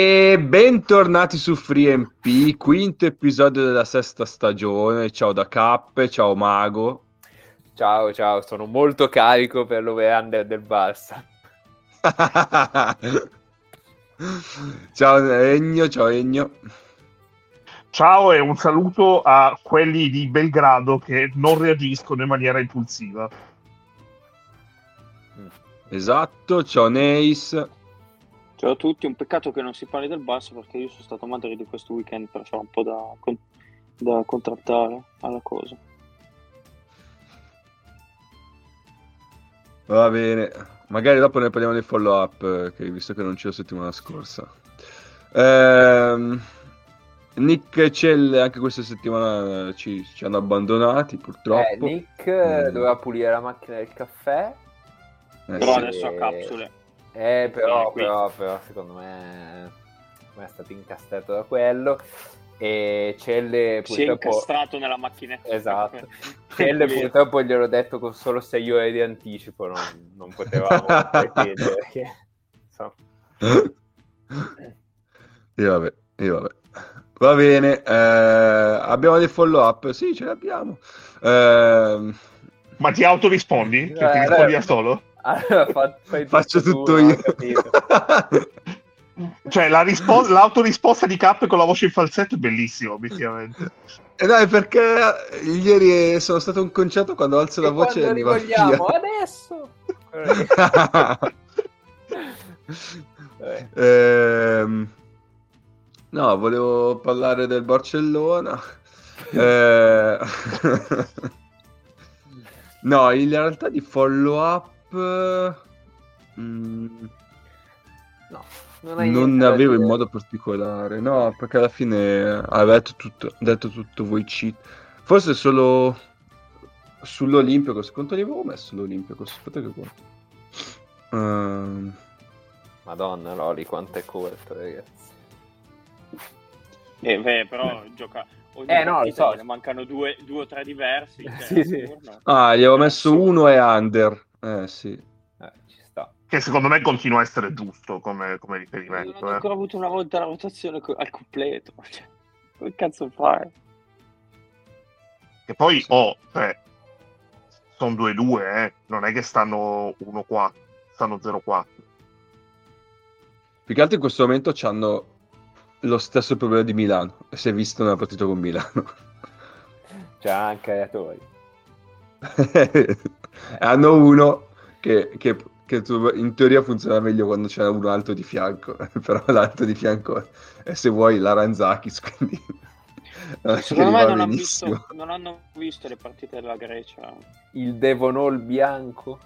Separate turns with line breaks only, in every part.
E bentornati su FreeMP, quinto episodio della sesta stagione. Ciao da Cappe, ciao Mago.
Ciao, ciao, sono molto carico per l'over-under del Barça.
ciao Egno, ciao Egno.
Ciao e un saluto a quelli di Belgrado che non reagiscono in maniera impulsiva.
Esatto, ciao Neis.
Ciao a tutti, un peccato che non si parli del basso perché io sono stato a Madrid questo weekend per fare un po' da, da contrattare alla cosa.
Va bene, magari dopo ne parliamo dei follow up, che visto che non c'è la settimana scorsa. Ehm, Nick e Celle anche questa settimana ci, ci hanno abbandonati purtroppo.
Eh, Nick mm. doveva pulire la macchina del caffè
eh, però sì. adesso ha capsule.
Eh, però, però, però, secondo me, è stato incastrato da quello. E Celle
purtroppo... Si è incastrato nella macchinetta.
Esatto. Celle purtroppo gliel'ho detto con solo 6 ore di anticipo, non, non potevamo pretendere. Che... So.
E vabbè, e vabbè. Va bene, eh, abbiamo dei follow up? Sì, ce l'abbiamo. Eh...
Ma ti autorispondi? Eh, ti rispondi da solo?
Allora, Faccio tutto io.
cioè, la rispo- l'autorisposta di Cap con la voce in falsetto è bellissima, obiettivamente.
E eh dai, perché ieri sono stato un concerto quando alzo e la voce
e vogliamo adesso.
ehm, no, volevo parlare del Barcellona. eh... no, in realtà di follow up Mm, no, non, non ne avevo in modo particolare, no, perché alla fine avete tutto, detto tutto voi cheat. Forse solo sull'Olimpico, quanto ne avevo messo l'Olimpico? Aspetta che guardo.
Uh... Madonna, Loli, quanto è corto, ragazzi.
Eh, beh, però gioca...
Ogni eh no, lo so.
Ne mancano due, due o tre diversi. Cioè,
sì, sì. Ah, gli avevo messo uno e under. Eh sì.
Eh, ci sta.
Che secondo me continua a essere giusto come, come riferimento.
Non ho
eh.
ancora avuto una volta la votazione al completo. Cioè, che cazzo fai?
E poi, oh, cioè, sono 2-2, eh. non è che stanno 1-4, stanno 0-4.
Più che altro in questo momento hanno lo stesso problema di Milano, si è visto nella partita con Milano.
C'è anche aleatori.
hanno uno che, che, che, in teoria funziona meglio quando c'è uno alto di fianco, però l'alto di fianco è se vuoi l'Aranzakis, quindi...
Secondo me non, visto, non, hanno visto le partite della Grecia.
Il Devonol bianco.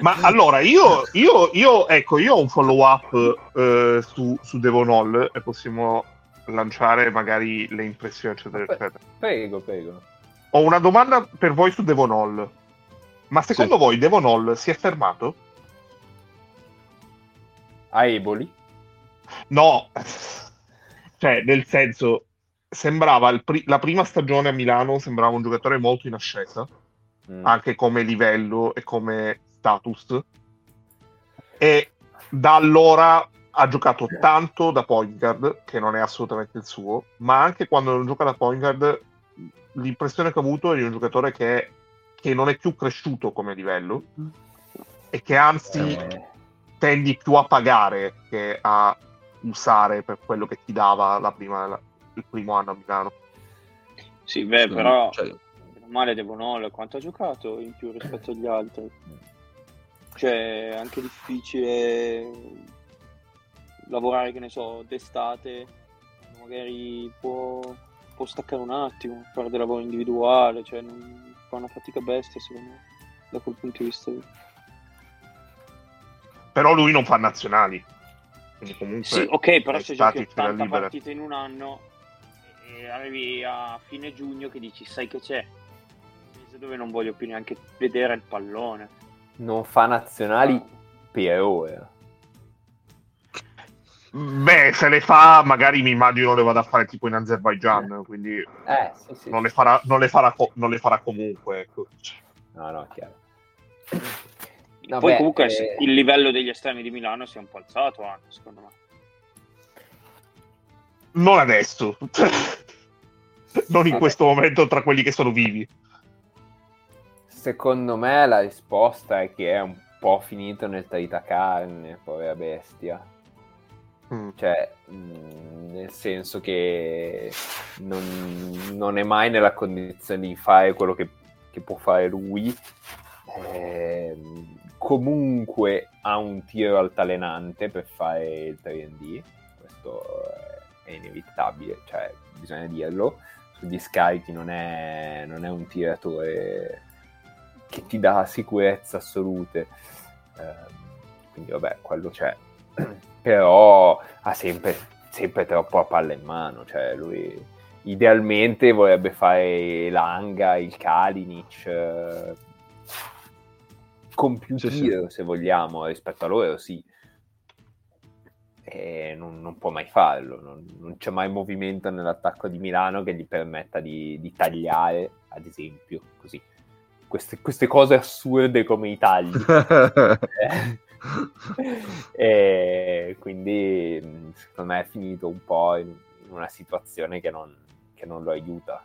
Ma allora, io, io, io, ecco, io ho un follow up eh, su, su Devonol e possiamo lanciare magari le impressioni, eccetera, eccetera.
Prego, prego.
Ho una domanda per voi su Devon Ma secondo sì. voi Devon si è fermato?
A Eboli?
No, cioè nel senso, sembrava pri- la prima stagione a Milano sembrava un giocatore molto in ascesa, mm. anche come livello e come status. E da allora ha giocato tanto da point guard, che non è assolutamente il suo, ma anche quando non gioca da point guard, l'impressione che ho avuto è di un giocatore che, che non è più cresciuto come livello e che anzi eh. tendi più a pagare che a usare per quello che ti dava la prima, la, il primo anno a Milano.
Sì, beh, però cioè... male De Bonolo quanto ha giocato in più rispetto agli altri. Cioè, è anche difficile lavorare, che ne so, d'estate, magari può, può staccare un attimo, fare del lavoro individuale, cioè non, fa una fatica bestia secondo me, da quel punto di vista.
Però lui non fa nazionali. Quindi comunque
sì, ok, però se giochi 80 partite in un anno e arrivi a fine giugno che dici sai che c'è, dove non voglio più neanche vedere il pallone.
Non fa nazionali per ora.
Beh, se le fa, magari mi immagino le vado a fare tipo in Azerbaijan, quindi
eh, sì, sì.
Non, le farà, non, le farà, non, le farà, comunque. Ecco.
No, no, chiaro.
No, Poi beh, comunque eh... il livello degli estremi di Milano si è un po' alzato anche, secondo me.
Non adesso. non in questo momento tra quelli che sono vivi.
Secondo me la risposta è che è un po' finito nel tritacarne, povera bestia. Mm. Cioè, mm, nel senso che non, non, è mai nella condizione di fare quello che, che può fare lui. Eh, comunque ha un tiro altalenante per fare il 3D, questo è inevitabile, cioè bisogna dirlo. Sugli scarichi non è, non è un tiratore che ti dà sicurezza assolute. Eh, quindi vabbè, quello c'è. Però ha sempre, sempre troppo a palla in mano. Cioè lui idealmente vorrebbe fare l'Anga, il Kalinic, eh, con più sì, tiro sì. se vogliamo rispetto a loro, sì. Non, non può mai farlo, non, non, c'è mai movimento nell'attacco di Milano che gli permetta di, di tagliare, ad esempio, così queste, queste cose assurde come i tagli. e quindi secondo me è finito un po' in, in una situazione che non, che non lo aiuta.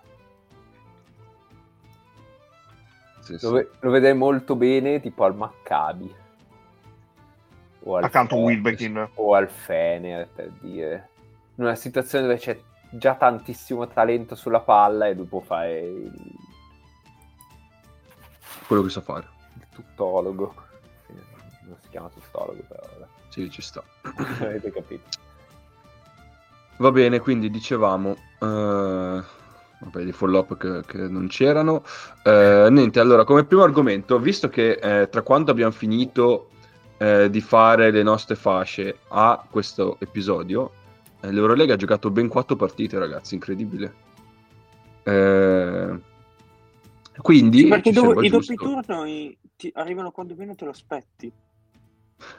Sì, sì. Lo, lo, vedrei molto bene tipo al Maccabi.
O al Accanto a Wilbekin.
O al Fener, per dire. In una situazione dove c'è già tantissimo talento sulla palla e lui può fare il
quello che sa fare.
Il tuttologo. Non si chiama tuttologo, però. Vabbè.
Sì, ci sta.
Avete capito.
Va bene, quindi dicevamo... Uh... Vabbè, di follow-up che, che non c'erano. Uh, niente, allora, come primo argomento, visto che eh, tra quando abbiamo finito eh, di fare le nostre fasce a questo episodio, eh, l'Eurolega ha giocato ben quattro partite, ragazzi, incredibile. Eh, quindi sì,
perché do- i doppi turno ti arrivano quando meno te lo aspetti.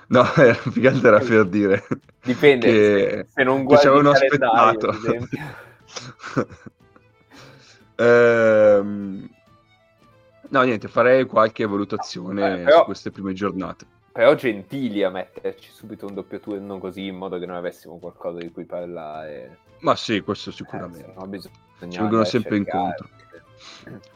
No, eh, più che altro era per dire.
Dipende, che, se non guardi
ci aspettato. ehm, no, niente, farei qualche valutazione eh, però, su queste prime giornate.
Però gentili a metterci subito un doppio turno così in modo che noi avessimo qualcosa di cui parlare.
Ma sì, questo sicuramente. Eh, ci vengono sempre incontro.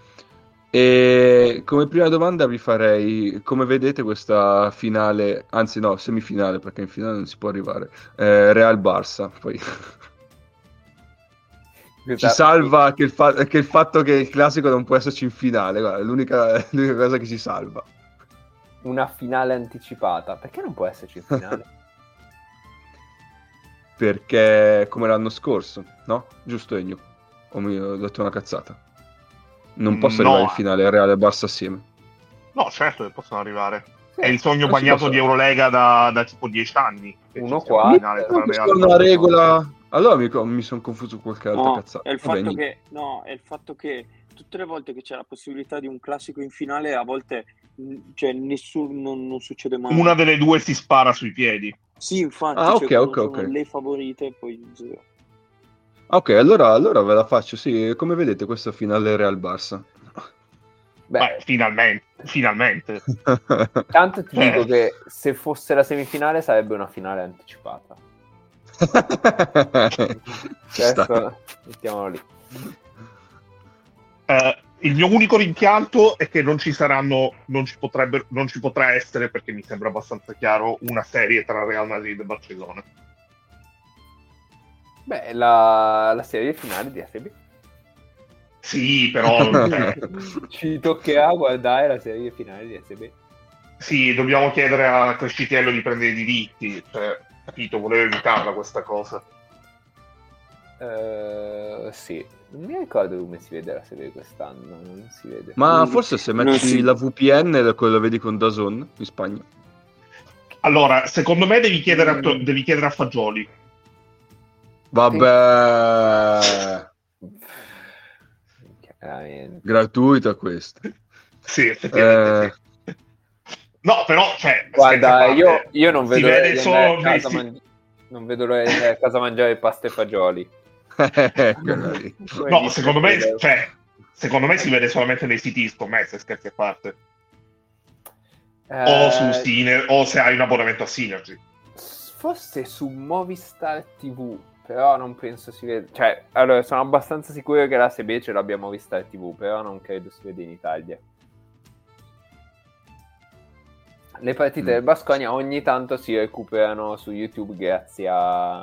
E come prima domanda vi farei come vedete questa finale, anzi no, semifinale perché in finale non si può arrivare. Eh, Real Barça, poi ci salva che il, fa- che il, fatto che il classico non può esserci in finale, guarda, è l'unica, l'unica cosa che ci salva.
Una finale anticipata, perché non può esserci in finale?
perché come l'anno scorso, no? Giusto Egno? O mi ho detto una cazzata? Non posso no. arrivare in finale Reale e Barça assieme.
No, certo che possono arrivare. È il sogno bagnato di Eurolega da, da, tipo 10 anni.
Uno qua.
Una regola... Allora mi, mi sono confuso con qualche altra no, cazzata.
È il, fatto che, no, è il fatto che tutte le volte che c'è la possibilità di un classico in finale, a volte cioè, nessun, non, non succede mai.
Una delle due si spara sui piedi.
Sì, infatti.
Ah, cioè, ok, ok, ok.
Le favorite poi zero.
Ok, allora, allora ve la faccio, sì, come vedete questo finale Real Barça.
Beh, Beh finalmente, finalmente.
Tanto ti dico che se fosse la semifinale sarebbe una finale anticipata. Questo, mettiamolo lì.
Uh, il mio unico rimpianto è che non ci saranno, non ci, non ci potrà essere, perché mi sembra abbastanza chiaro, una serie tra Real Madrid e Barcellona.
Beh, la, la serie finale di FB.
Sì, però...
Cioè... Ci toccherà guardare la serie finale di SB.
Sì, dobbiamo chiedere a Crescitiello di prendere i diritti, cioè, capito, volevo evitarla questa cosa.
Uh, sì, non mi ricordo come si vede la serie quest'anno, non si vede.
Ma Quindi, forse se metti si... la VPN lo vedi con Dazon in Spagna.
Allora, secondo me devi chiedere a, mm. devi chiedere a Fagioli
Vabbè. Gratuito questo.
Sì, effettivamente. Eh... No, però, cioè,
guarda, io, io, non vedo l'ora di a casa man... non vedo l'ora di a casa a mangiare pasta e fagioli.
no, secondo me, cioè, secondo me si vede solamente nei siti scommesse, scherzi a parte. Eh... O su Siner, o se hai un abbonamento a Synergy.
Forse su Movistar TV, però non penso si veda. Cioè, allora, sono abbastanza sicuro che la Sebe ce l'abbia Movistar TV, però non credo si veda in Italia. Le partite mm. del Basconia ogni tanto si recuperano su YouTube grazie a,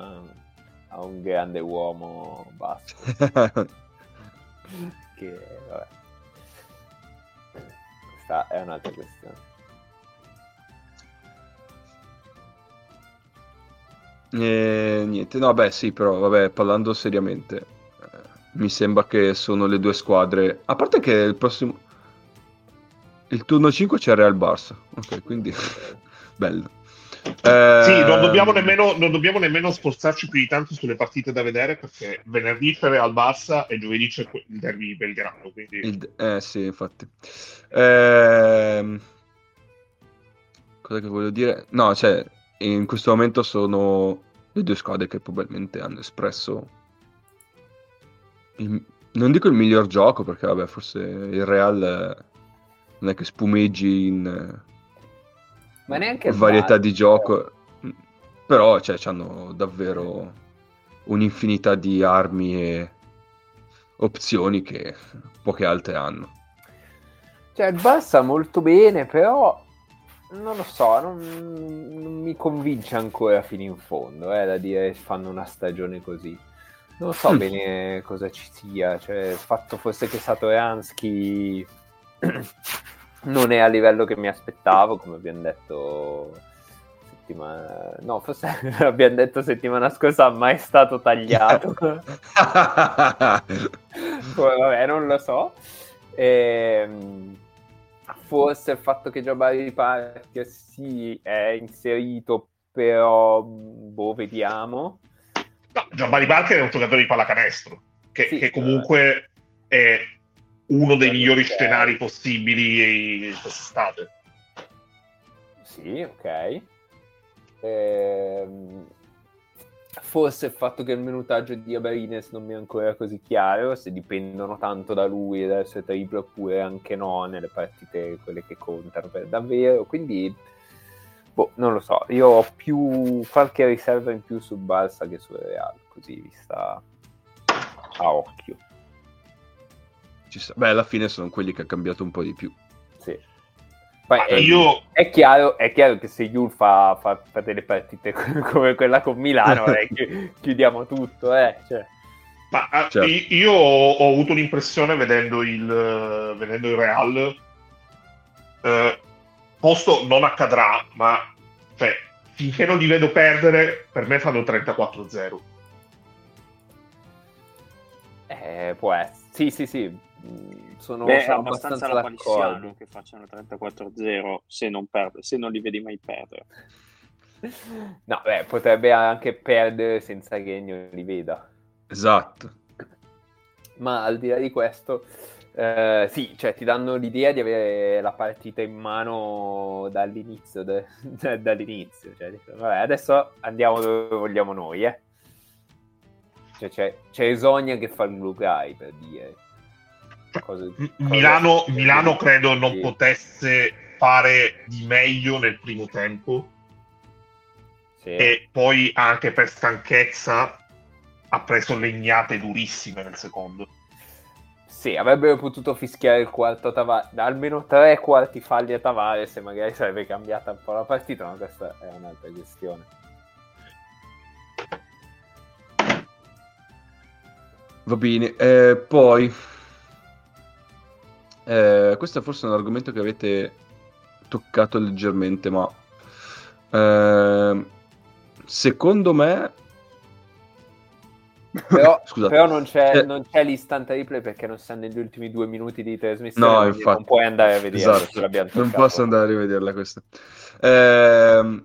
a un grande uomo basco. che, vabbè. Questa è un'altra questione.
E, niente, no, beh, sì, però, vabbè, parlando seriamente, eh, mi sembra che sono le due squadre. A parte che il prossimo. Il turno 5 c'è Real Barça. Ok, quindi bello.
Eh... Sì, non dobbiamo, nemmeno, non dobbiamo, nemmeno, sforzarci più di tanto sulle partite da vedere perché venerdì c'è Real Barça e giovedì c'è il derby Belgrano. Quindi...
Il... Eh sì, infatti. Eh... Cosa che voglio dire? No, cioè, in questo momento sono le due squadre che probabilmente hanno espresso il... non dico il miglior gioco perché vabbè forse il Real non è che spumeggi in
Ma neanche
varietà Bar- di gioco però cioè, hanno davvero un'infinità di armi e opzioni che poche altre hanno.
Cioè il Barça molto bene però non lo so, non, non, mi convince ancora fino in fondo, eh, da dire fanno una stagione così. Non so mm. bene cosa ci sia, cioè il fatto forse che Satoransky non è a livello che mi aspettavo, come abbiamo detto settimana... No, forse abbiamo detto settimana scorsa, ma è stato tagliato. Vabbè, non lo so. Ehm forse il fatto che Jabari Parker sì è inserito, però boh, vediamo.
No, Jabari Parker è un giocatore di pallacanestro, che, sì, che comunque è uno dei migliori scenari possibili quest'estate.
Sì, ok. Ehm, Forse il fatto che il minutaggio di Aberines non mi è ancora così chiaro, se dipendono tanto da lui e dal suo triple oppure anche no nelle partite quelle che contano per davvero. Quindi, boh, non lo so. Io ho più qualche riserva in più sul Barça che sul Real, così vista a occhio.
Beh, alla fine sono quelli che ha cambiato un po' di più.
È, io... è, chiaro, è, chiaro, che se Juve fa, fa, fa, delle partite come quella con Milano, eh, chiudiamo tutto. Eh, cioè.
Ma certo. io ho avuto l'impressione vedendo il, vedendo il Real, eh, posto non accadrà, ma cioè, finché non li vedo perdere, per me fanno 34-0.
Eh, può essere. Sì, sì, sì sono, Beh, sono abbastanza, d'accordo
che facciano 34-0 se non, perde, se non li vedi mai perdere.
No, beh, potrebbe anche perdere senza che Ennio li veda.
Esatto.
Ma al di là di questo, eh, sì, cioè ti danno l'idea di avere la partita in mano dall'inizio. De, dall'inizio. Cioè, vabbè, adesso andiamo dove vogliamo noi, eh. Cioè, c'è, c'è Esonia che fa il blue guy, per dire.
Cose, Milano, cose... Milano credo non sì. potesse fare di meglio nel primo tempo sì. e poi anche per stanchezza ha preso legnate durissime nel secondo.
Sì, avrebbero potuto fischiare il quarto Tavares, almeno tre quarti falli a Tavares e magari sarebbe cambiata un po' la partita, ma questa è un'altra questione.
Va bene, eh, poi eh, questo è forse un argomento che avete toccato leggermente, ma eh, secondo me...
Però, però non, c'è, eh, non, c'è, l'istante replay perché non sta negli ultimi due minuti di trasmissione.
No, infatti.
Non puoi andare a vederla.
Esatto, non posso andare a rivederla questa. Eh,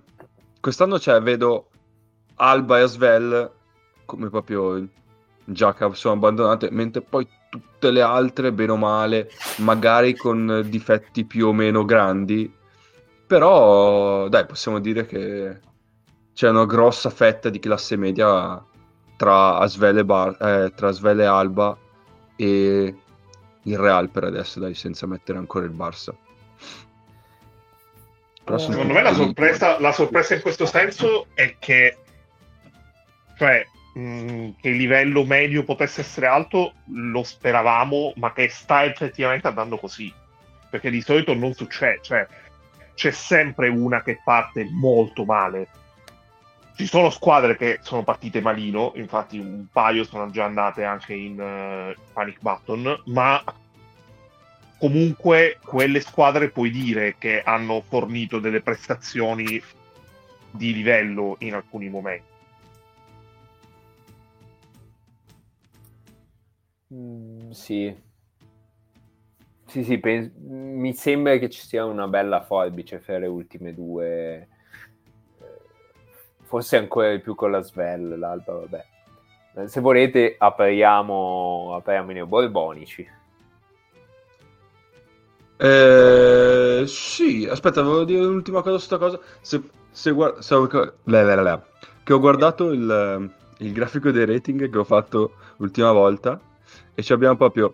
quest'anno cioè, vedo Alba e Asvel come proprio già che sono abbandonate, mentre poi tutte le altre, bene o male, magari con difetti più o meno grandi, però dai, possiamo dire che c'è una grossa fetta di classe media tra Asvele, Bar- eh, tra Asvele Alba e il Real per adesso, dai, senza mettere ancora il Barça.
Secondo me la sorpresa, la sorpresa in questo senso è che, cioè, mm, che il livello medio potesse essere alto lo speravamo, ma che sta effettivamente andando così. Perché di solito non succede, cioè c'è sempre una che parte molto male. Ci sono squadre che sono partite malino, infatti un paio sono già andate anche in uh, Panic Button, ma comunque quelle squadre puoi dire che hanno fornito delle prestazioni di livello in alcuni momenti.
Mm, sì. Sì, sì, pens- mi sembra che ci sia una bella forbice fra le ultime due. Forse ancora di più con la Svel, l'Alba, vabbè. Se volete apriamo, apriamo i neoborbonici.
Eh, sì, aspetta, volevo dire l'ultima cosa su questa cosa. Se, se guarda, se ho, le, le, le, che ho guardato il, il, grafico dei rating che ho fatto l'ultima volta e abbiamo proprio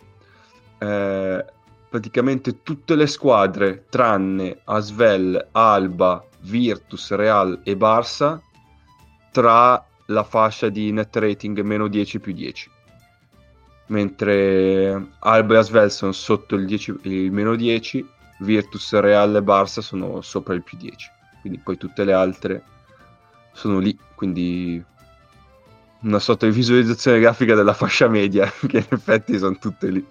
eh, praticamente tutte le squadre tranne Asvel, Alba, Virtus, Real e Barça tra la fascia di net rating meno 10 più 10 mentre Alba e Asvel sono sotto il, 10, il meno 10, Virtus, Real e Barça sono sopra il più 10, quindi poi tutte le altre sono lì, quindi una sorta di visualizzazione grafica della fascia media, che in effetti sono tutte lì.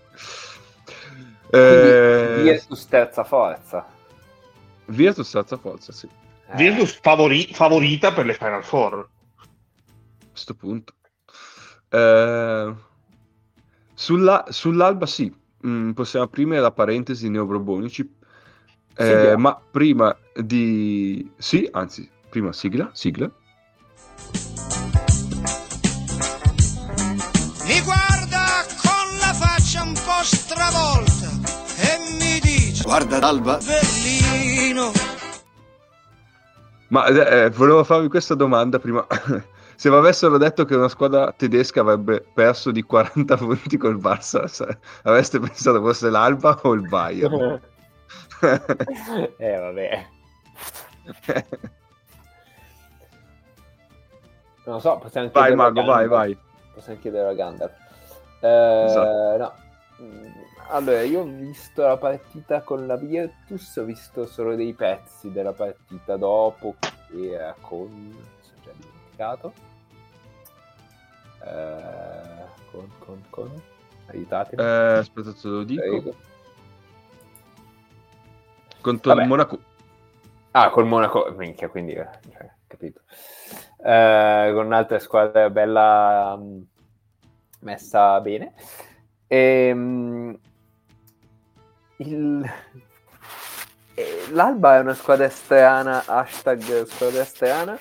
Eh... Virtus terza forza.
Virtus terza forza, sì.
Eh. Virtus favori- favorita per le Final Four. A
questo punto. Eh... Sulla, sull'alba sì, mm, possiamo aprire la parentesi neobrobonici, eh, ma prima di... Sì, anzi, prima sigla, sigla. Guarda l'alba. Berlino. Ma eh, volevo farvi questa domanda prima se mi avessero detto che una squadra tedesca avrebbe perso di 40 punti col Barça, avreste pensato fosse l'Alba o il Bayern?
eh, vabbè. non lo so, possiamo
vai, Mago, vai, vai.
Possiamo chiedere a Gandalf. Eh, esatto. No. Mm, allora, io ho visto la partita con la Virtus, ho visto solo dei pezzi della partita dopo, che era con... sono già dimenticato eh, con, con, con... Aiutatemi.
Eh, aspetta, te lo dico. Prego. Contro Vabbè. il Monaco.
Ah, col Monaco, minchia, quindi, eh, cioè, capito. Eh, con un'altra squadra bella um, messa bene. E, um, il... L'Alba è una squadra strana, hashtag squadra strana,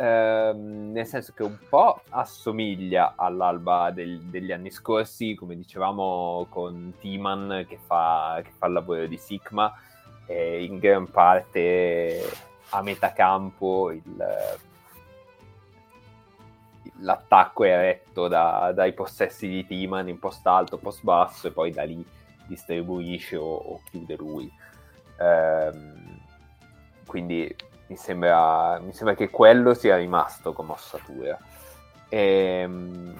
Ehm, nel senso che un po' assomiglia all'alba del, degli anni scorsi, come dicevamo con Timan che fa, che fa il lavoro di Sigma, e in gran parte a metà campo il, l'attacco è retto da, dai possessi di Timan in post alto, post basso e poi da lì distribuisce o, o chiude lui. Ehm, quindi mi sembra, mi sembra che quello sia rimasto come ossatura. Ehm,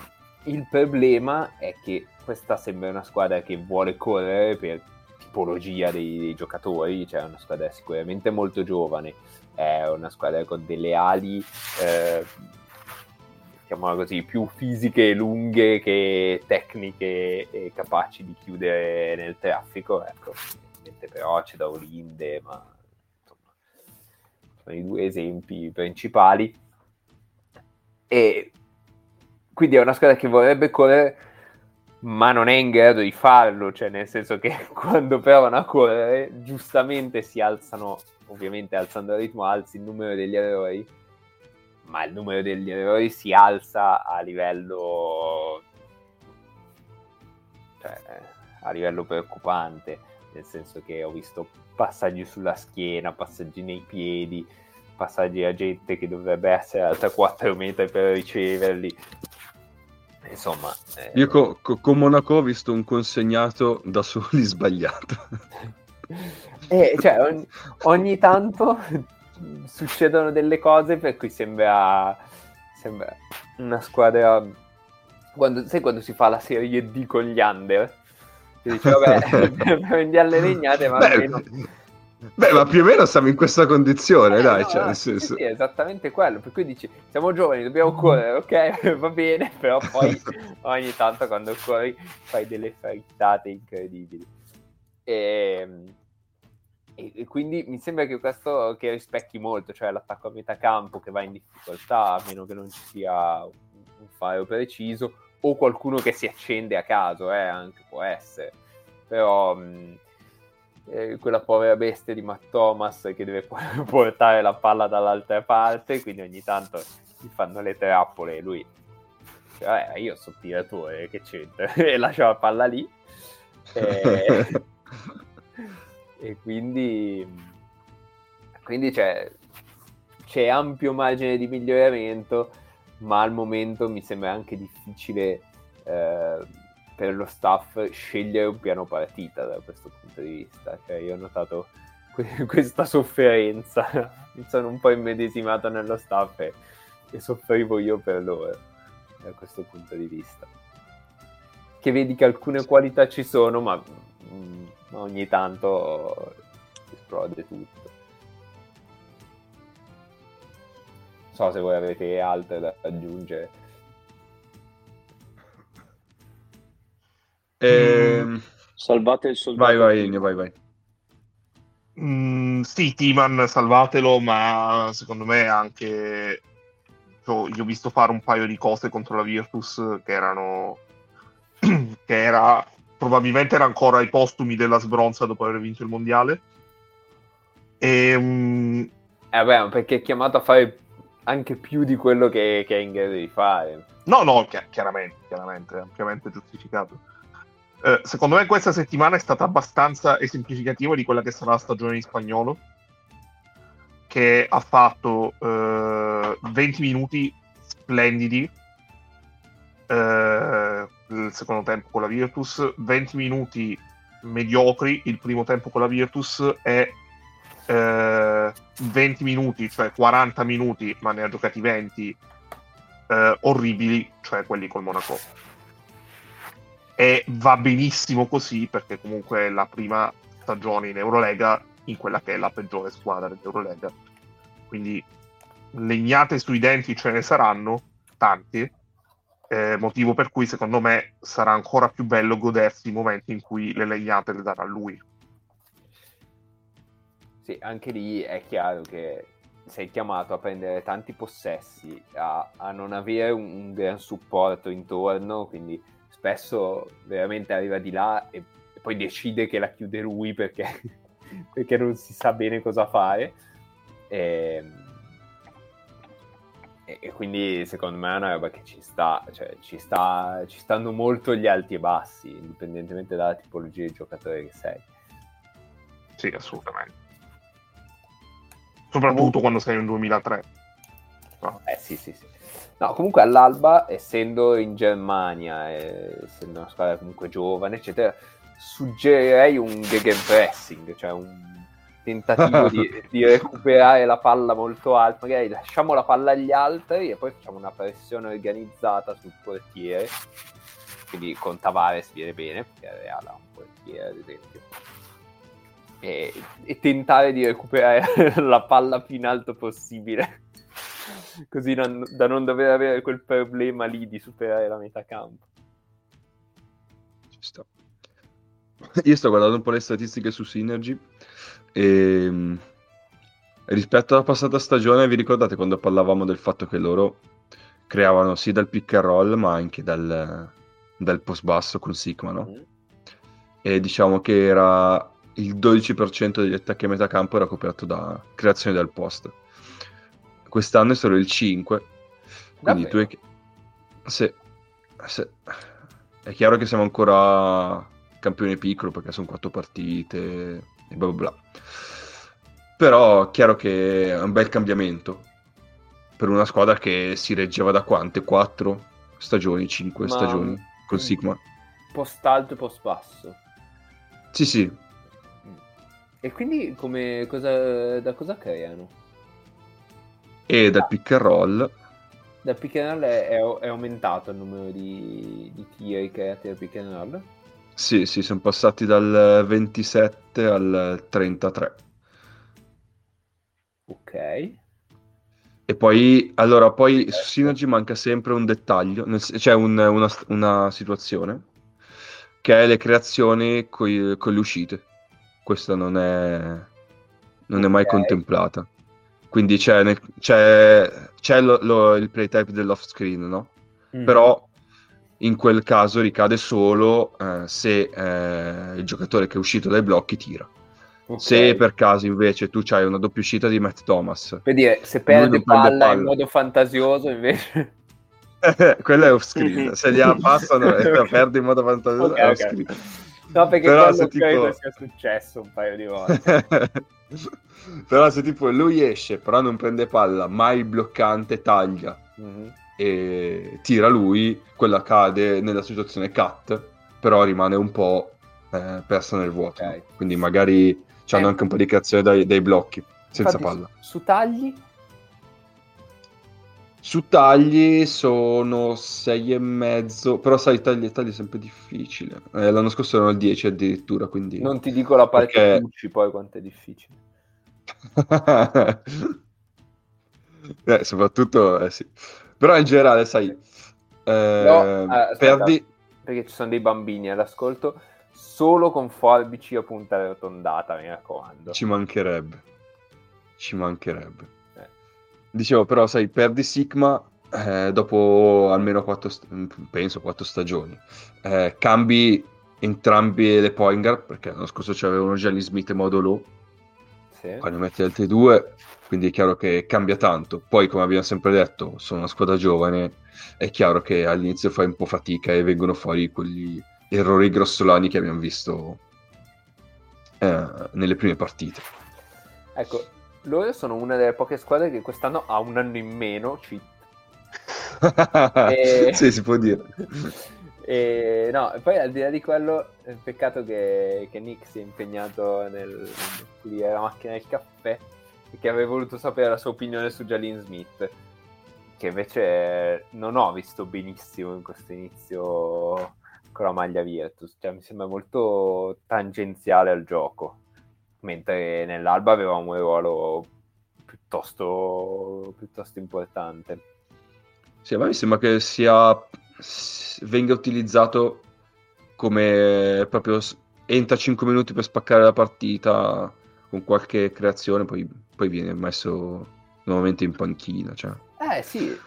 il problema è che questa sembra una squadra che vuole correre per tipologia dei, dei giocatori, cioè una squadra sicuramente molto giovane, è una squadra con delle ali, eh, chiamiamola così, più fisiche lunghe che tecniche e capaci di chiudere nel traffico, ecco, però c'è da Olinde, ma sono i due esempi principali. E quindi è una squadra che vorrebbe correre, ma non è in grado di farlo, cioè nel senso che quando provano a correre, giustamente si alzano, ovviamente alzando il ritmo, alzi il numero degli errori, ma il numero degli errori si alza a livello, cioè, a livello preoccupante, nel senso che ho visto passaggi sulla schiena, passaggi nei piedi, passaggi a gente che dovrebbe essere alta 4 metri per riceverli. Insomma,
eh... io co- co- con Monaco ho visto un consegnato da soli sbagliato.
e cioè, ogni, ogni tanto succedono delle cose per cui sembra, sembra una squadra quando, sai quando si fa la serie D con gli under ti dice vabbè prendi alle legnate ma
Beh, almeno Beh, ma più o meno siamo in questa condizione, eh, dai, no, cioè, nel senso...
Sì, esattamente quello, per cui dici, siamo giovani, dobbiamo correre, ok, va bene, però poi ogni tanto quando corri fai delle frittate incredibili. E, e, quindi mi sembra che questo che rispecchi molto, cioè l'attacco a metà campo che va in difficoltà, a meno che non ci sia un, un faro preciso, o qualcuno che si accende a caso, eh, anche può essere. Però... Mh, eh, quella povera bestia di Matt Thomas che deve portare la palla dall'altra parte, quindi ogni tanto gli fanno le trappole e lui cioè, io sono tiratore, che c'entra? e lascia la palla lì. E, e quindi, quindi c'è, c'è ampio margine di miglioramento, ma al momento mi sembra anche difficile eh, per lo staff scegliere un piano partita da questo punto di vista. Cioè, io ho notato que- questa sofferenza, mi sono un po' immedesimato nello staff e, e soffrivo io per loro da questo punto di vista. Che vedi che alcune qualità ci sono, ma, mm, ma ogni tanto esplode tutto. Non so se voi avete altre da aggiungere.
Eh...
Salvate il soldato.
Vai, vai, Ennio, vai, vai.
Mm, sì, Timan, salvatelo, ma secondo me anche... Cioè, io ho visto fare un paio di cose contro la Virtus che erano... che era... probabilmente era ancora ai postumi della sbronza dopo aver vinto il mondiale. E... Um...
Eh beh, perché è chiamato a fare anche più di quello che, che è in grado di fare.
No, no, chiaramente, chiaramente, ampiamente giustificato eh, secondo me questa settimana è stata abbastanza esemplificativa di quella che sarà la stagione in spagnolo, che ha fatto eh, 20 minuti splendidi eh, il secondo tempo con la Virtus, 20 minuti mediocri il primo tempo con la Virtus e 20 eh, minuti, cioè 40 minuti, ma ne ha giocati 20 eh, orribili, cioè quelli col Monaco e va benissimo così perché comunque è la prima stagione in Eurolega in quella che è la peggiore squadra dell'Eurolega. Quindi legnate sui denti ce ne saranno tanti, eh, motivo per cui secondo me sarà ancora più bello godersi i momenti in cui le legnate le darà lui.
Sì, anche lì è chiaro che sei chiamato a prendere tanti possessi, a, a non avere un, un gran supporto intorno, quindi spesso veramente arriva di là e, e poi decide che la chiude lui perché, perché non si sa bene cosa fare. Ehm, e, e, quindi secondo me è una roba che ci sta, cioè ci, sta, ci stanno molto gli alti e bassi, indipendentemente dalla tipologia di giocatore che sei.
Sì, assolutamente. Soprattutto quando sei in 2003.
No. Eh sì, sì, sì. No, comunque all'Alba, essendo in Germania, essendo una squadra comunque giovane, eccetera, suggerirei un gegenpressing, cioè un tentativo di, di, recuperare la palla molto alta, magari lasciamo la palla agli altri e poi facciamo una pressione organizzata sul portiere, quindi con Tavares viene bene, perché Real ha un portiere ad esempio, e, e tentare di recuperare la palla più in alto possibile così non, da non dover avere quel problema lì di superare la metà campo.
Ci sto. Io sto guardando un po' le statistiche su Synergy e mm, rispetto alla passata stagione vi ricordate quando parlavamo del fatto che loro creavano sì dal pick and roll ma anche dal, dal post basso con Sigma, no? Mm. E diciamo che era il 12% degli attacchi a metà campo era coperto da creazione dal post quest'anno è solo il 5. Quindi Davvero? tu è... Se... Se... È chiaro che siamo ancora campione piccolo perché sono quattro partite e bla bla bla. Però è chiaro che è un bel cambiamento per una squadra che si reggeva da quante? 4 stagioni, 5 Ma... stagioni con Sigma.
Post alto e post basso.
Sì, sì.
E quindi come, cosa, da cosa creano?
E dal pick and roll.
Dal pick and roll è, è, è aumentato il numero di, di tiri creati dal pick and roll?
Sì, sì, sono passati dal 27 al 33.
Ok.
E poi, allora, poi su Synergy manca sempre un dettaglio, nel, cioè un, una, una, situazione, che è le creazioni coi, con le uscite. Questa non è, non è mai contemplata. Quindi c'è, c'è, c'è lo, lo, il playtype dell'off screen, no? Mm. Però in quel caso ricade solo eh, se eh, il giocatore che è uscito dai blocchi tira. Okay. Se per caso invece tu hai una doppia uscita di Matt Thomas,
per dire, se perde palla, palla in modo fantasioso invece.
quello è off screen. Se gliela passano e la perde in modo fantasioso okay, è off screen.
No, perché Però quello credo tipo... sia successo un paio di volte.
però se tipo lui esce, però non prende palla, ma il bloccante taglia mm-hmm. E tira lui, quella cade nella situazione cut, però rimane un po' eh, persa nel vuoto. Okay. Quindi magari hanno eh, anche un po' di creazione dai, dai blocchi, senza infatti, palla.
Su tagli?
Su tagli sono 6 e mezzo, però sai, tagli, tagli è sempre difficile. Eh, l'anno scorso erano il 10 addirittura, quindi...
Non ti dico la parte Perché... Pucci poi quanto è difficile.
eh, soprattutto, eh, sì. Però in generale, sai, eh, no, eh, perdi...
Perché ci sono dei bambini all'ascolto solo con forbici a punta arrotondata, mi raccomando.
Ci mancherebbe. Ci mancherebbe. Eh. Dicevo, però, sai, perdi Sigma eh, dopo almeno quattro, penso, quattro stagioni. Eh, cambi entrambi le Poingar, perché l'anno scorso c'avevano già gli Smith in modo low. Sì. Quando metti altri due, quindi è chiaro che cambia tanto. Poi, come abbiamo sempre detto, sono una squadra giovane, è chiaro che all'inizio fai un po' fatica e vengono fuori quegli errori grossolani che abbiamo visto eh, nelle prime partite.
Ecco, loro sono una delle poche squadre che quest'anno ha un anno in meno cheat.
e... Sì, si può dire.
e, no, e poi al di là di quello, peccato che, che Nick si è impegnato nel pulire la macchina del caffè che aveva voluto sapere la sua opinione su Jalin Smith che invece non ho visto benissimo in questo inizio con la maglia Virtus, cioè, mi sembra molto tangenziale al gioco, mentre nell'Alba avevamo un ruolo piuttosto, piuttosto importante.
Sì, a me mi sembra che sia venga utilizzato come proprio entra 5 minuti per spaccare la partita con qualche creazione, poi, poi viene messo nuovamente in panchina. Cioè.
Eh sì,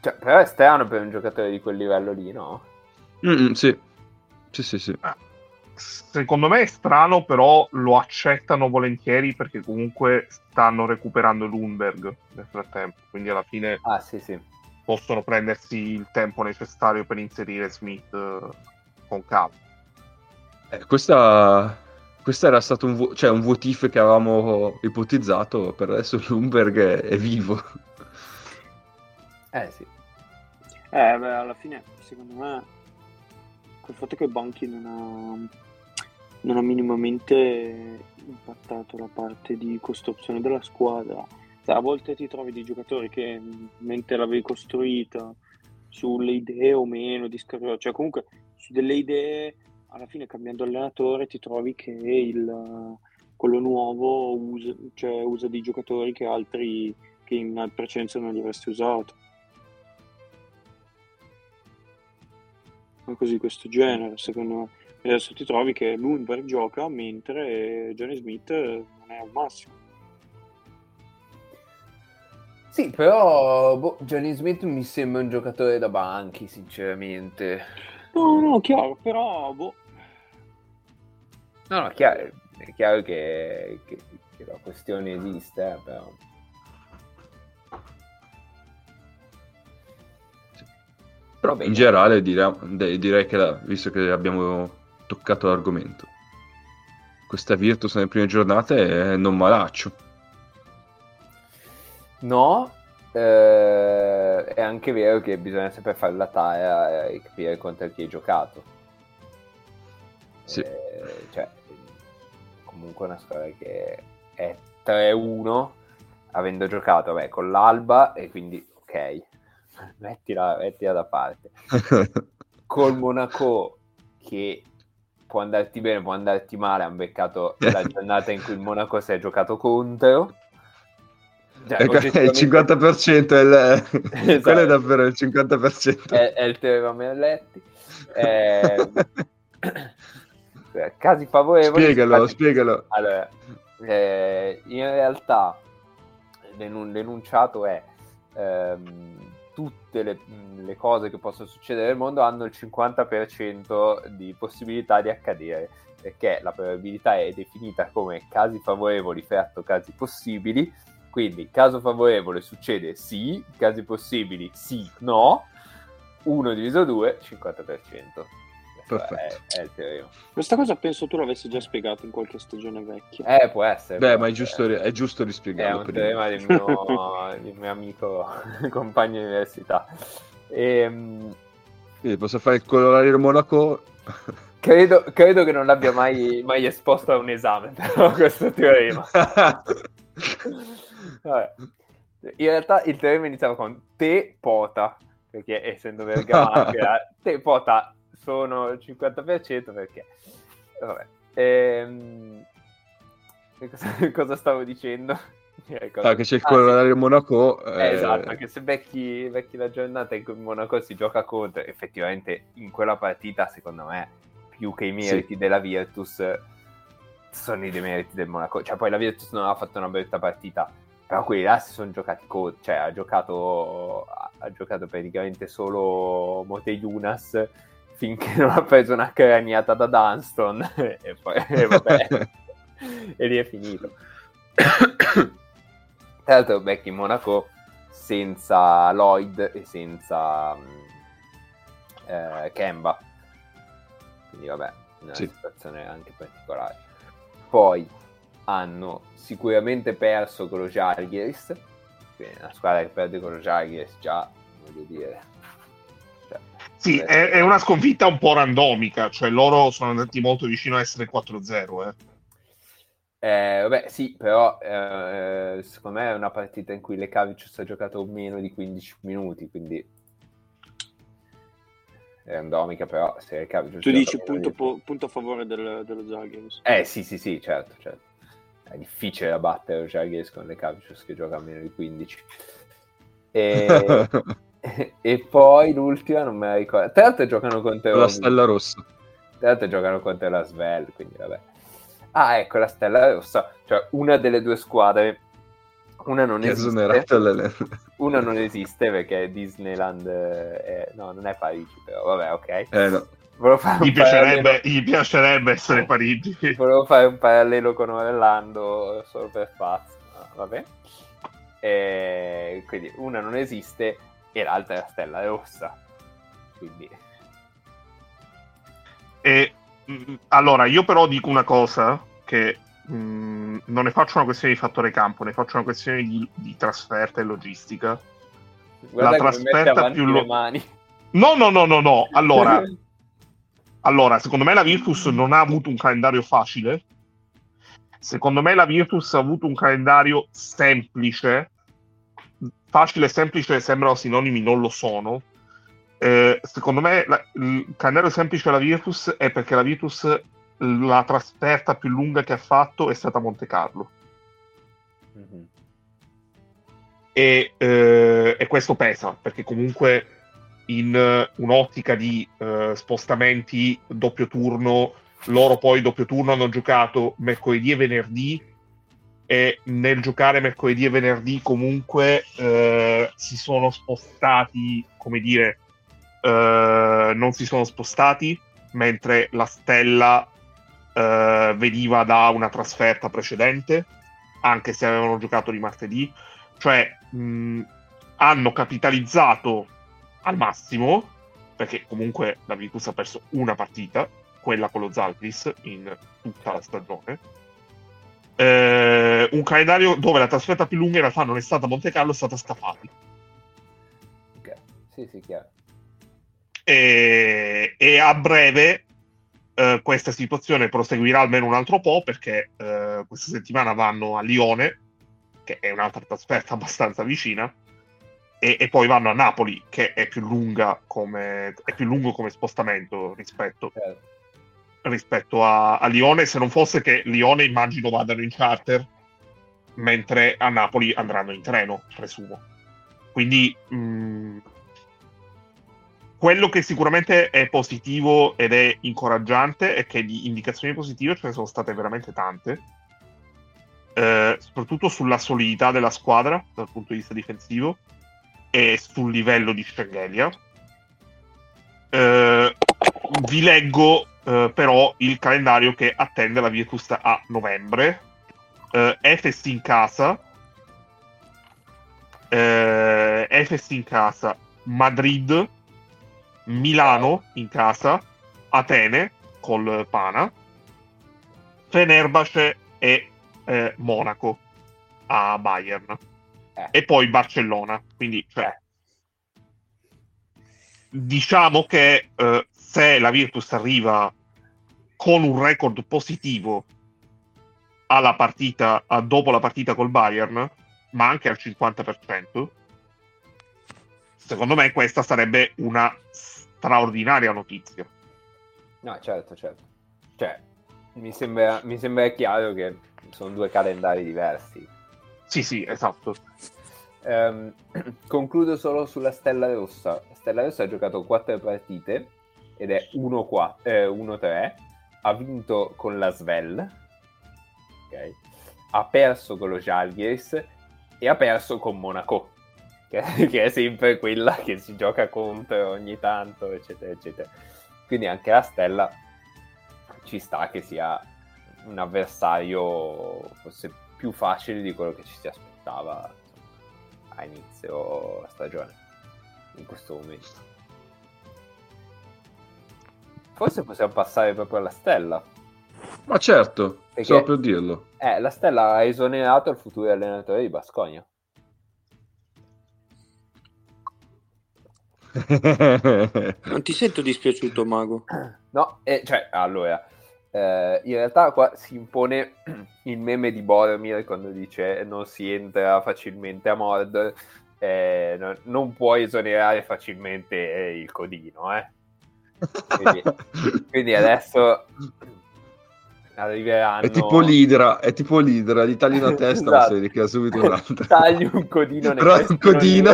cioè, però è strano per un giocatore di quel livello lì, no?
Mm-mm, sì. Sì, sì, sì. Ah,
secondo me è strano, però lo accettano volentieri perché comunque stanno recuperando Lundberg nel frattempo. Quindi alla fine
ah, sì, sì.
possono prendersi il tempo necessario per inserire Smith eh, con calma.
Eh, questa, questa era stato un, vo- cioè un votif che avevamo ipotizzato, per adesso Lundberg è, è vivo.
Eh sì.
Eh, beh, alla fine, secondo me, il fatto che Banchi non ha, non ha minimamente impattato la parte di costruzione della squadra. Cioè, a volte ti trovi dei giocatori che mentre l'avevi costruita sulle idee o meno, di scar- cioè comunque su delle idee, alla fine cambiando allenatore ti trovi che il, quello nuovo usa, cioè, usa dei giocatori che altri che in precedenza non li avresti usato. così questo genere, secondo me. E adesso ti trovi che Lundberg gioca mentre Johnny Smith non è al massimo.
Sì, però boh, Johnny Smith mi sembra un giocatore da banchi, sinceramente.
No, no, chiaro, però boh.
No, no, chiaro, è chiaro che, che, che la questione esiste, eh, però.
Però in generale direi, direi che, la, visto che abbiamo toccato l'argomento, questa Virtus nelle prime giornate è non malaccio.
No, eh, è anche vero che bisogna sempre fare la tara e capire contro chi hai giocato.
Sì.
Eh, cioè, comunque una squadra che è 3-1 avendo giocato vabbè, con l'Alba e quindi ok, mettila, mettila da parte. Col Monaco che può andarti bene, può andarti male, hanno beccato la giornata in cui il Monaco si è giocato contro.
Cioè, il 50% è, il... esatto. quello è davvero il 50%.
È, è il teorema Merletti. Eh... casi favorevoli.
Spiegalo, infatti... spiegalo.
Allora, eh, in realtà l'enunciato è ehm, tutte le, le, cose che possono succedere nel mondo hanno il 50% di possibilità di accadere perché la probabilità è definita come casi favorevoli fratto casi possibili quindi caso favorevole succede sì casi possibili sì no 1 diviso 2 50%
Perfetto.
È, è il teorema.
Questa cosa penso tu l'avessi già spiegato in qualche stagione vecchia.
Eh, può essere.
Beh, ma è giusto, è giusto rispiegarlo.
È un teorema del mio, del mio amico compagno di università. E, ehm,
sì, posso fare il colorario Monaco?
Credo, credo, che non l'abbia mai, mai, esposto a un esame, però, questo teorema. Vabbè. In realtà il teorema iniziava con te pota, perché essendo Bergamasca te pota sono il 50% perché... Vabbè. Ehm... Cosa, cosa stavo dicendo?
Ah, che c'è il corollario ah, sì. Monaco.
Eh, eh... Esatto, che se becchi, becchi, la giornata in cui Monaco si gioca contro, effettivamente in quella partita, secondo me, più che i meriti sì. della Virtus, sono i demeriti del Monaco. Cioè, poi la Virtus non ha fatto una brutta partita, però quelli là si sono giocati contro. Cioè, ha giocato, ha giocato praticamente solo Mote Yunas finché non ha preso una craniata da Dunston e poi e vabbè e lì è finito tra l'altro Becky Monaco senza Lloyd e senza eh, Kemba quindi vabbè una sì. situazione anche particolare poi hanno sicuramente perso con lo quindi una squadra che perde con lo Jargiris già voglio dire
sì, è, è, una sconfitta un po' randomica, cioè loro sono andati molto vicino a essere 4-0. Eh.
Eh, vabbè, sì, però eh, secondo me è una partita in cui le Cavicius ha giocato meno di 15 minuti, quindi è randomica, però se le Cavicius...
Tu dici punto, po- punto, a favore del, dello Zagreus.
Eh sì, sì, sì, certo, certo. È difficile da battere Zagreus con le Cavicius che gioca a meno di 15. E... e poi l'ultima non me la ricordo. Tra l'altro giocano contro
la Stella Rossa.
Tra l'altro giocano contro la Svel, quindi vabbè. Ah, ecco la Stella Rossa, cioè una delle due squadre. Una non che esiste. Una non esiste perché Disneyland è... no, non è Parigi, però vabbè, ok.
Eh no.
Gli piacerebbe, gli, piacerebbe, essere Parigi.
Volevo fare un parallelo con Orlando solo per pazzo. Vabbè. E quindi una non esiste e l'altra è la stella rossa. Quindi...
E, mm, allora, io però dico una cosa che mh, mm, non ne faccio una questione di fattore campo, ne faccio una questione di, di trasferta e logistica.
Guarda la trasferta più lo... mani.
No, no, no, no, no. Allora, allora, secondo me la Virtus non ha avuto un calendario facile. Secondo me la Virtus ha avuto un calendario semplice facile e semplice sembrano sinonimi, non lo sono. Eh, secondo me la, il calendario semplice della Virtus è perché la Virtus la trasferta più lunga che ha fatto è stata a Monte Carlo. Mm-hmm. E, eh, e, questo pesa perché comunque in uh, un'ottica di uh, spostamenti doppio turno, loro poi doppio turno hanno giocato mercoledì e venerdì e nel giocare mercoledì e venerdì comunque eh, si sono spostati, come dire, eh, non si sono spostati, mentre la stella eh, veniva da una trasferta precedente, anche se avevano giocato di martedì, cioè mh, hanno capitalizzato al massimo, perché comunque la Virtus ha perso una partita, quella con lo Zalgris in tutta la stagione eh, un calendario dove la trasferta più lunga in realtà non è stata Monte Carlo, è stata Scafati.
Ok, sì, sì, chiaro.
E, e a breve eh, questa situazione proseguirà almeno un altro po' perché eh, questa settimana vanno a Lione, che è un'altra trasferta abbastanza vicina, e, e, poi vanno a Napoli, che è più, lunga come, è più lungo come spostamento rispetto, certo. rispetto a, a, Lione, se non fosse che Lione immagino vadano in charter, mentre a Napoli andranno in treno, presumo. Quindi mh, mm, quello che sicuramente è positivo ed è incoraggiante è che di indicazioni positive ce ne sono state veramente tante, eh, soprattutto sulla solidità della squadra dal punto di vista difensivo e sul livello di Schengelia. Eh, vi leggo eh, però il calendario che attende la Virtus a novembre. Eh, Efes in casa, eh, Efes in casa, Madrid, Milano in casa, Atene col Pana, Fenerbahce e eh, Monaco a Bayern eh. e poi Barcellona. Quindi, cioè, diciamo che eh, se la Virtus arriva con un record positivo alla partita, a, dopo la partita col Bayern, ma anche al 50%, secondo me questa sarebbe una straordinaria notizia.
No, certo, certo. Cioè, mi sembra, mi sembra chiaro che sono due calendari diversi.
Sì, sì, esatto.
Um, concludo solo sulla Stella Rossa. Stella Rossa ha giocato 4 partite ed è 1-3. Eh, ha vinto con la Svel, okay. ha perso con lo Jalgiris e ha perso con Monaco, che, è sempre quella che si gioca contro ogni tanto, eccetera, eccetera. Quindi anche la Stella ci sta che sia un avversario forse più facile di quello che ci si aspettava a inizio stagione in questo momento. Forse possiamo passare proprio alla Stella.
Ma certo, Perché, so per dirlo.
Eh, la Stella ha esonerato il futuro allenatore di Basconia.
non ti sento dispiaciuto, Mago?
No, eh, cioè, allora, eh, in realtà qua si impone il meme di Boromir quando dice non si entra facilmente a Mordor, eh, no, non puoi esonerare facilmente il codino, eh. Quindi, quindi adesso arriveranno...
È tipo l'idra, è tipo l'idra, gli tagli una testa esatto. ma si crea subito un'altra.
Tagli un codino
Però un codino...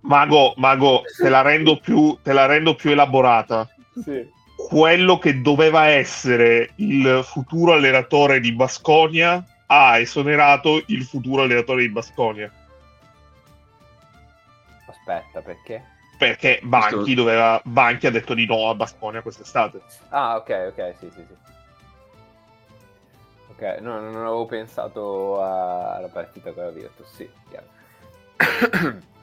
Mago, Mago, te la rendo più, te la rendo più elaborata. Sì quello che doveva essere il futuro allenatore di Basconia ha esonerato il futuro allenatore di Basconia.
Aspetta, perché?
Perché Banchi, doveva, Banchi ha detto di no a Basconia quest'estate.
Ah, ok, ok, sì, sì, sì. Ok, no, non avevo pensato alla partita con la Virtus, sì, chiaro.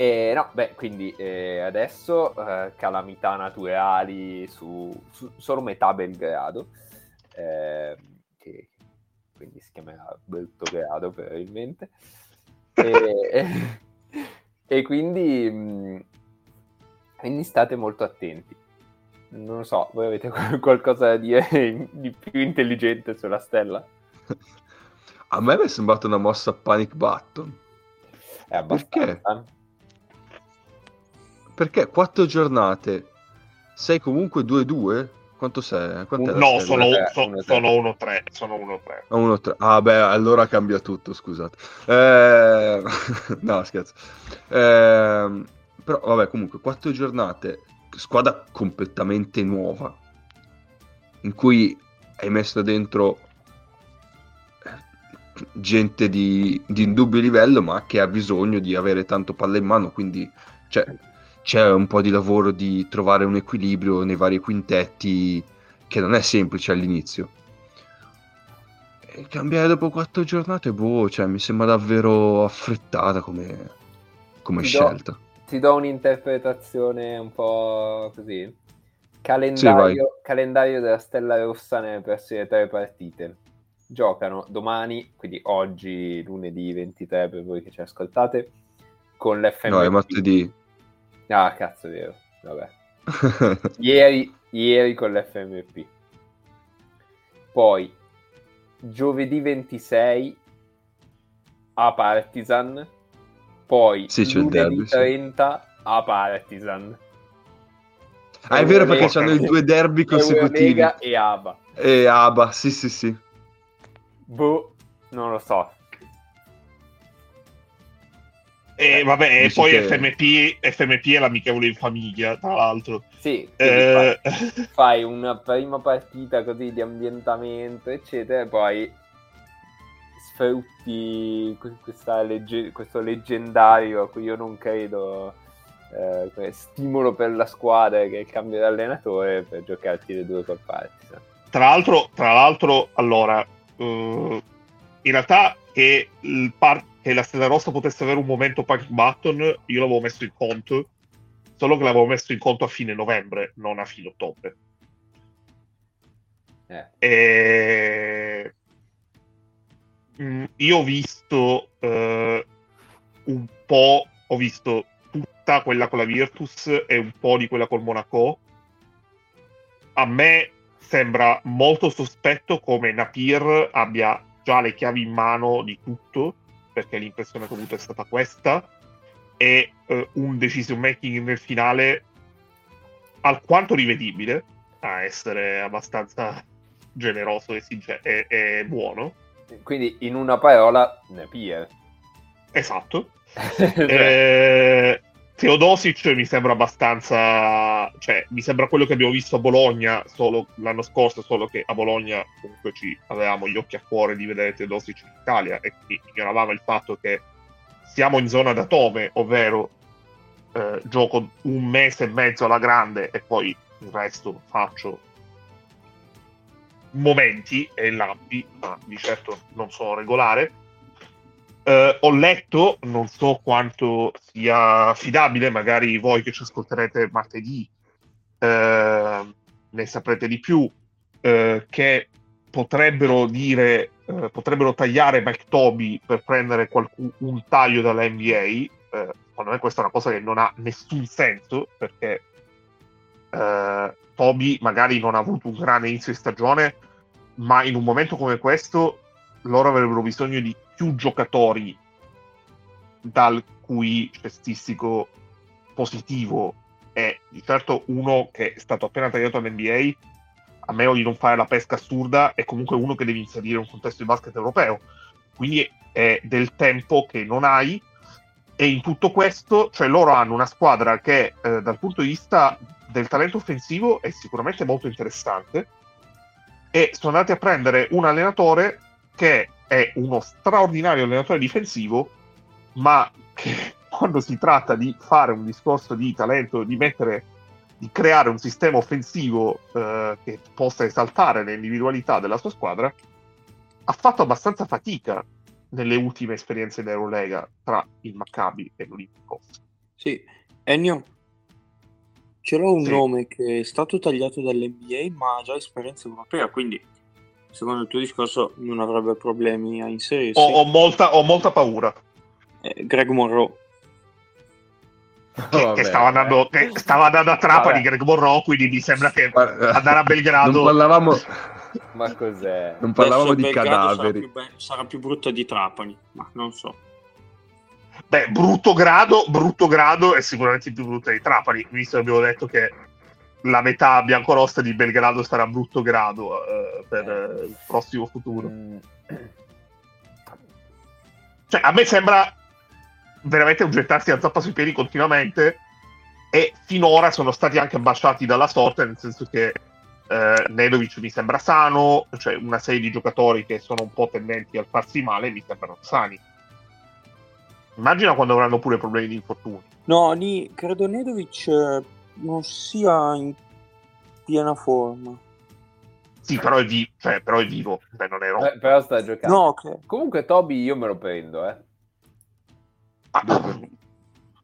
E no, beh, quindi eh, adesso eh, calamità naturali su, su, solo metà Belgrado, eh, che quindi si chiamerà Belgrado probabilmente. E, e quindi, mh, mm, quindi state molto attenti. Non lo so, voi avete qualcosa da dire di più intelligente sulla stella?
A me mi è sembrata una mossa panic button.
È abbastanza.
Perché? Perché quattro giornate sei comunque 2-2? Quanto sei?
Quant'è no, sono 1-3. Sono 1-3. Sono 1-3.
Ah, beh, allora cambia tutto, scusate. Eh... no, scherzo. Eh... Però, vabbè, comunque, quattro giornate, squadra completamente nuova, in cui hai messo dentro eh, gente di, di indubbio livello, ma che ha bisogno di avere tanto palla in mano, quindi... Cioè, c'è un po' di lavoro di trovare un equilibrio nei vari quintetti che non è semplice all'inizio. E cambiare dopo quattro giornate, boh, cioè, mi sembra davvero affrettata come, come ti scelta. Do,
ti do un'interpretazione un po' così. Calendario, sì, calendario della Stella Rossa nelle prossime tre partite. Giocano domani, quindi oggi, lunedì 23 per voi che ci ascoltate, con l'FM.
No, è martedì.
Ah, cazzo, è vero. Vabbè. ieri, ieri con l'FMP. Poi giovedì 26 a Partizan, poi sì, lunedì 30 sì. a Partizan.
Ah, è vero perché hanno i due derby consecutivi. Lega
e Aba.
E Aba, sì, sì, sì.
Boh, non lo so.
E vabbè, e poi che... FMP, FMP è l'amichevole in famiglia, tra l'altro.
Sì, eh... fai, fai, una prima partita così di ambientamento, eccetera, e poi sfrutti legge... questo leggendario a cui io non credo eh, stimolo per la squadra che è il cambio di allenatore per giocarti le due col Partizan.
Tra l'altro, tra l'altro allora, uh, in realtà che, par- che, la Stella Rossa potesse avere un momento panic button, io l'avevo messo in conto, solo che l'avevo messo in conto a fine novembre, non a fine ottobre. Eh. E... Mm, io ho visto uh, un po', ho visto tutta quella con la Virtus e un po' di quella col Monaco. A me sembra molto sospetto come Napier abbia già le chiavi in mano di tutto, perché l'impressione che ho avuto è stata questa, e eh, un decision making nel finale alquanto rivedibile, a essere abbastanza generoso e, sincero, e, e buono.
Quindi in una parola Napier.
Esatto. eh, Teodosic mi sembra abbastanza, cioè mi sembra quello che abbiamo visto a Bologna solo l'anno scorso, solo che a Bologna comunque ci avevamo gli occhi a cuore di vedere Teodosic in Italia e ignoravamo il fatto che siamo in zona da Tome, ovvero eh, gioco un mese e mezzo alla grande e poi il resto faccio. Momenti e lampi, ma di certo non sono regolare Uh, ho letto, non so quanto sia affidabile, magari voi che ci ascolterete martedì uh, ne saprete di più, uh, che potrebbero dire, potrebbero tagliare McToby per prendere qualcun, un taglio dalla NBA. secondo me questa è una cosa che non ha nessun senso, perché Toby magari non ha avuto un grande inizio di stagione, ma in un momento come questo loro avrebbero bisogno di più giocatori dal cui cestistico positivo è di certo uno che è stato appena tagliato all'NBA, a meno di non fare la pesca assurda, è comunque uno che devi inserire in un contesto di basket europeo. Quindi è del tempo che non hai. E in tutto questo, cioè loro hanno una squadra che eh, dal punto di vista del talento offensivo è sicuramente molto interessante. E sono andati a prendere un allenatore che è uno straordinario allenatore difensivo, ma che quando si tratta di fare un discorso di talento, di mettere, di creare un sistema offensivo eh, che possa esaltare le individualità della sua squadra, ha fatto abbastanza fatica nelle ultime esperienze in Eurolega tra il Maccabi e l'Olimpicos.
Sì, Ennio, ce l'ho un sì. nome che è stato tagliato dall'NBA ma ha già esperienza europea, quindi secondo il tuo discorso non avrebbe problemi a inserirsi.
Ho, ho, molta, ho molta, paura.
Eh, Greg Monroe.
Che, oh, che, stava andando, che, stava andando, a Trapani Greg Monroe quindi mi sembra che andare a Belgrado
non parlavamo
ma cos'è?
non parlavamo Adesso di cadaveri
sarà più, be- sarà più brutta di Trapani ma non so
beh brutto grado brutto grado è sicuramente più brutta di Trapani visto che abbiamo detto che la metà biancorossa di Belgrado sarà brutto grado uh, per uh, il prossimo futuro. Mm. Cioè, a me sembra veramente un gettarsi a zappa sui piedi continuamente e finora sono stati anche ambasciati dalla sorte, nel senso che eh, Nedovic mi sembra sano, cioè una serie di giocatori che sono un po' tendenti al farsi male mi sembrano sani. Immagina quando avranno pure problemi di infortuni.
No, ni, credo Nedovic non sia in piena forma.
Sì, però è, vi- cioè, però è vivo, Beh, non ero...
eh, però sta giocando.
No, okay.
Comunque Toby io me lo prendo, eh.
Ah,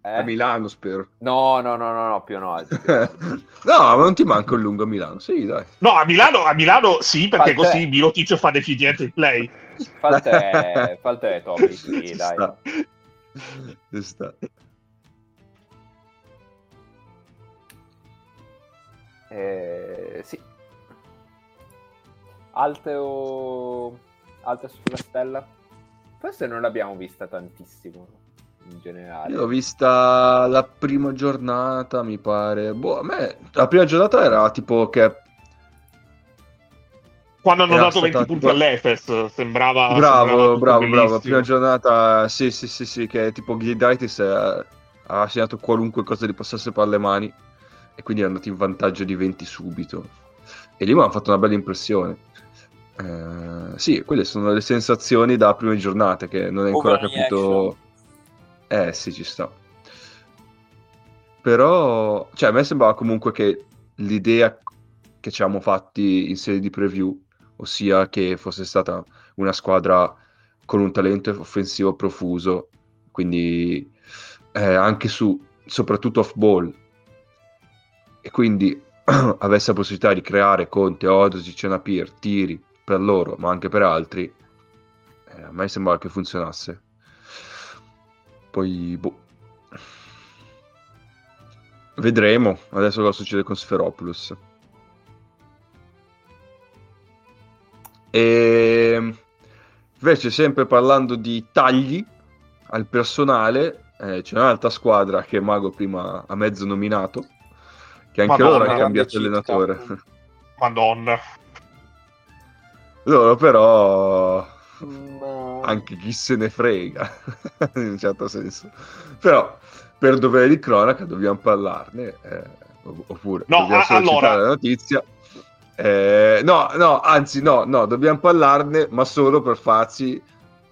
eh? A Milano spero.
No, no, no, no, no più no.
no, ma non ti manca un lungo a Milano, sì, dai.
No, a Milano, a Milano sì, perché Falte... così Milotic fa deficiente il play.
Falta è Toby, sì, Ci dai. Sta.
Ci sta.
Eh, sì. Altro... Altra sulla stella? Forse non l'abbiamo vista tantissimo in generale.
Io l'ho vista la prima giornata, mi pare. Boh, a me la prima giornata era tipo che
quando hanno dato 20 punti tipo... all'Efes sembrava
bravo sembrava bravo bravo la prima giornata sì sì sì sì che tipo Gliditis ha, ha segnato qualunque cosa gli passasse per le mani e quindi è andato in vantaggio di 20 subito. E lì mi hanno fatto una bella impressione. Eh, sì quelle sono le sensazioni da prime giornate che non hai ancora capito. action. eh sì ci sta. Però cioè a me sembrava comunque che l'idea che ci avevamo fatti in serie di preview ossia che fosse stata una squadra con un talento offensivo profuso, quindi eh, anche su, soprattutto off ball, e quindi avesse la possibilità di creare con Teodosi, Cenapir, tiri per loro, ma anche per altri, eh, a me sembrava che funzionasse. Poi, boh. Vedremo adesso cosa succede con Sferopoulos. E invece, sempre parlando di tagli al personale, eh, c'è un'altra squadra che Mago prima ha mezzo nominato, che anche Madonna, loro ha cambiato allenatore.
Madonna.
Loro però no. anche chi se ne frega in un certo senso però per dovere di cronaca dobbiamo parlarne eh, oppure no, dobbiamo solo allora... la notizia eh, no, no, anzi, no, no, dobbiamo parlarne, ma solo per farci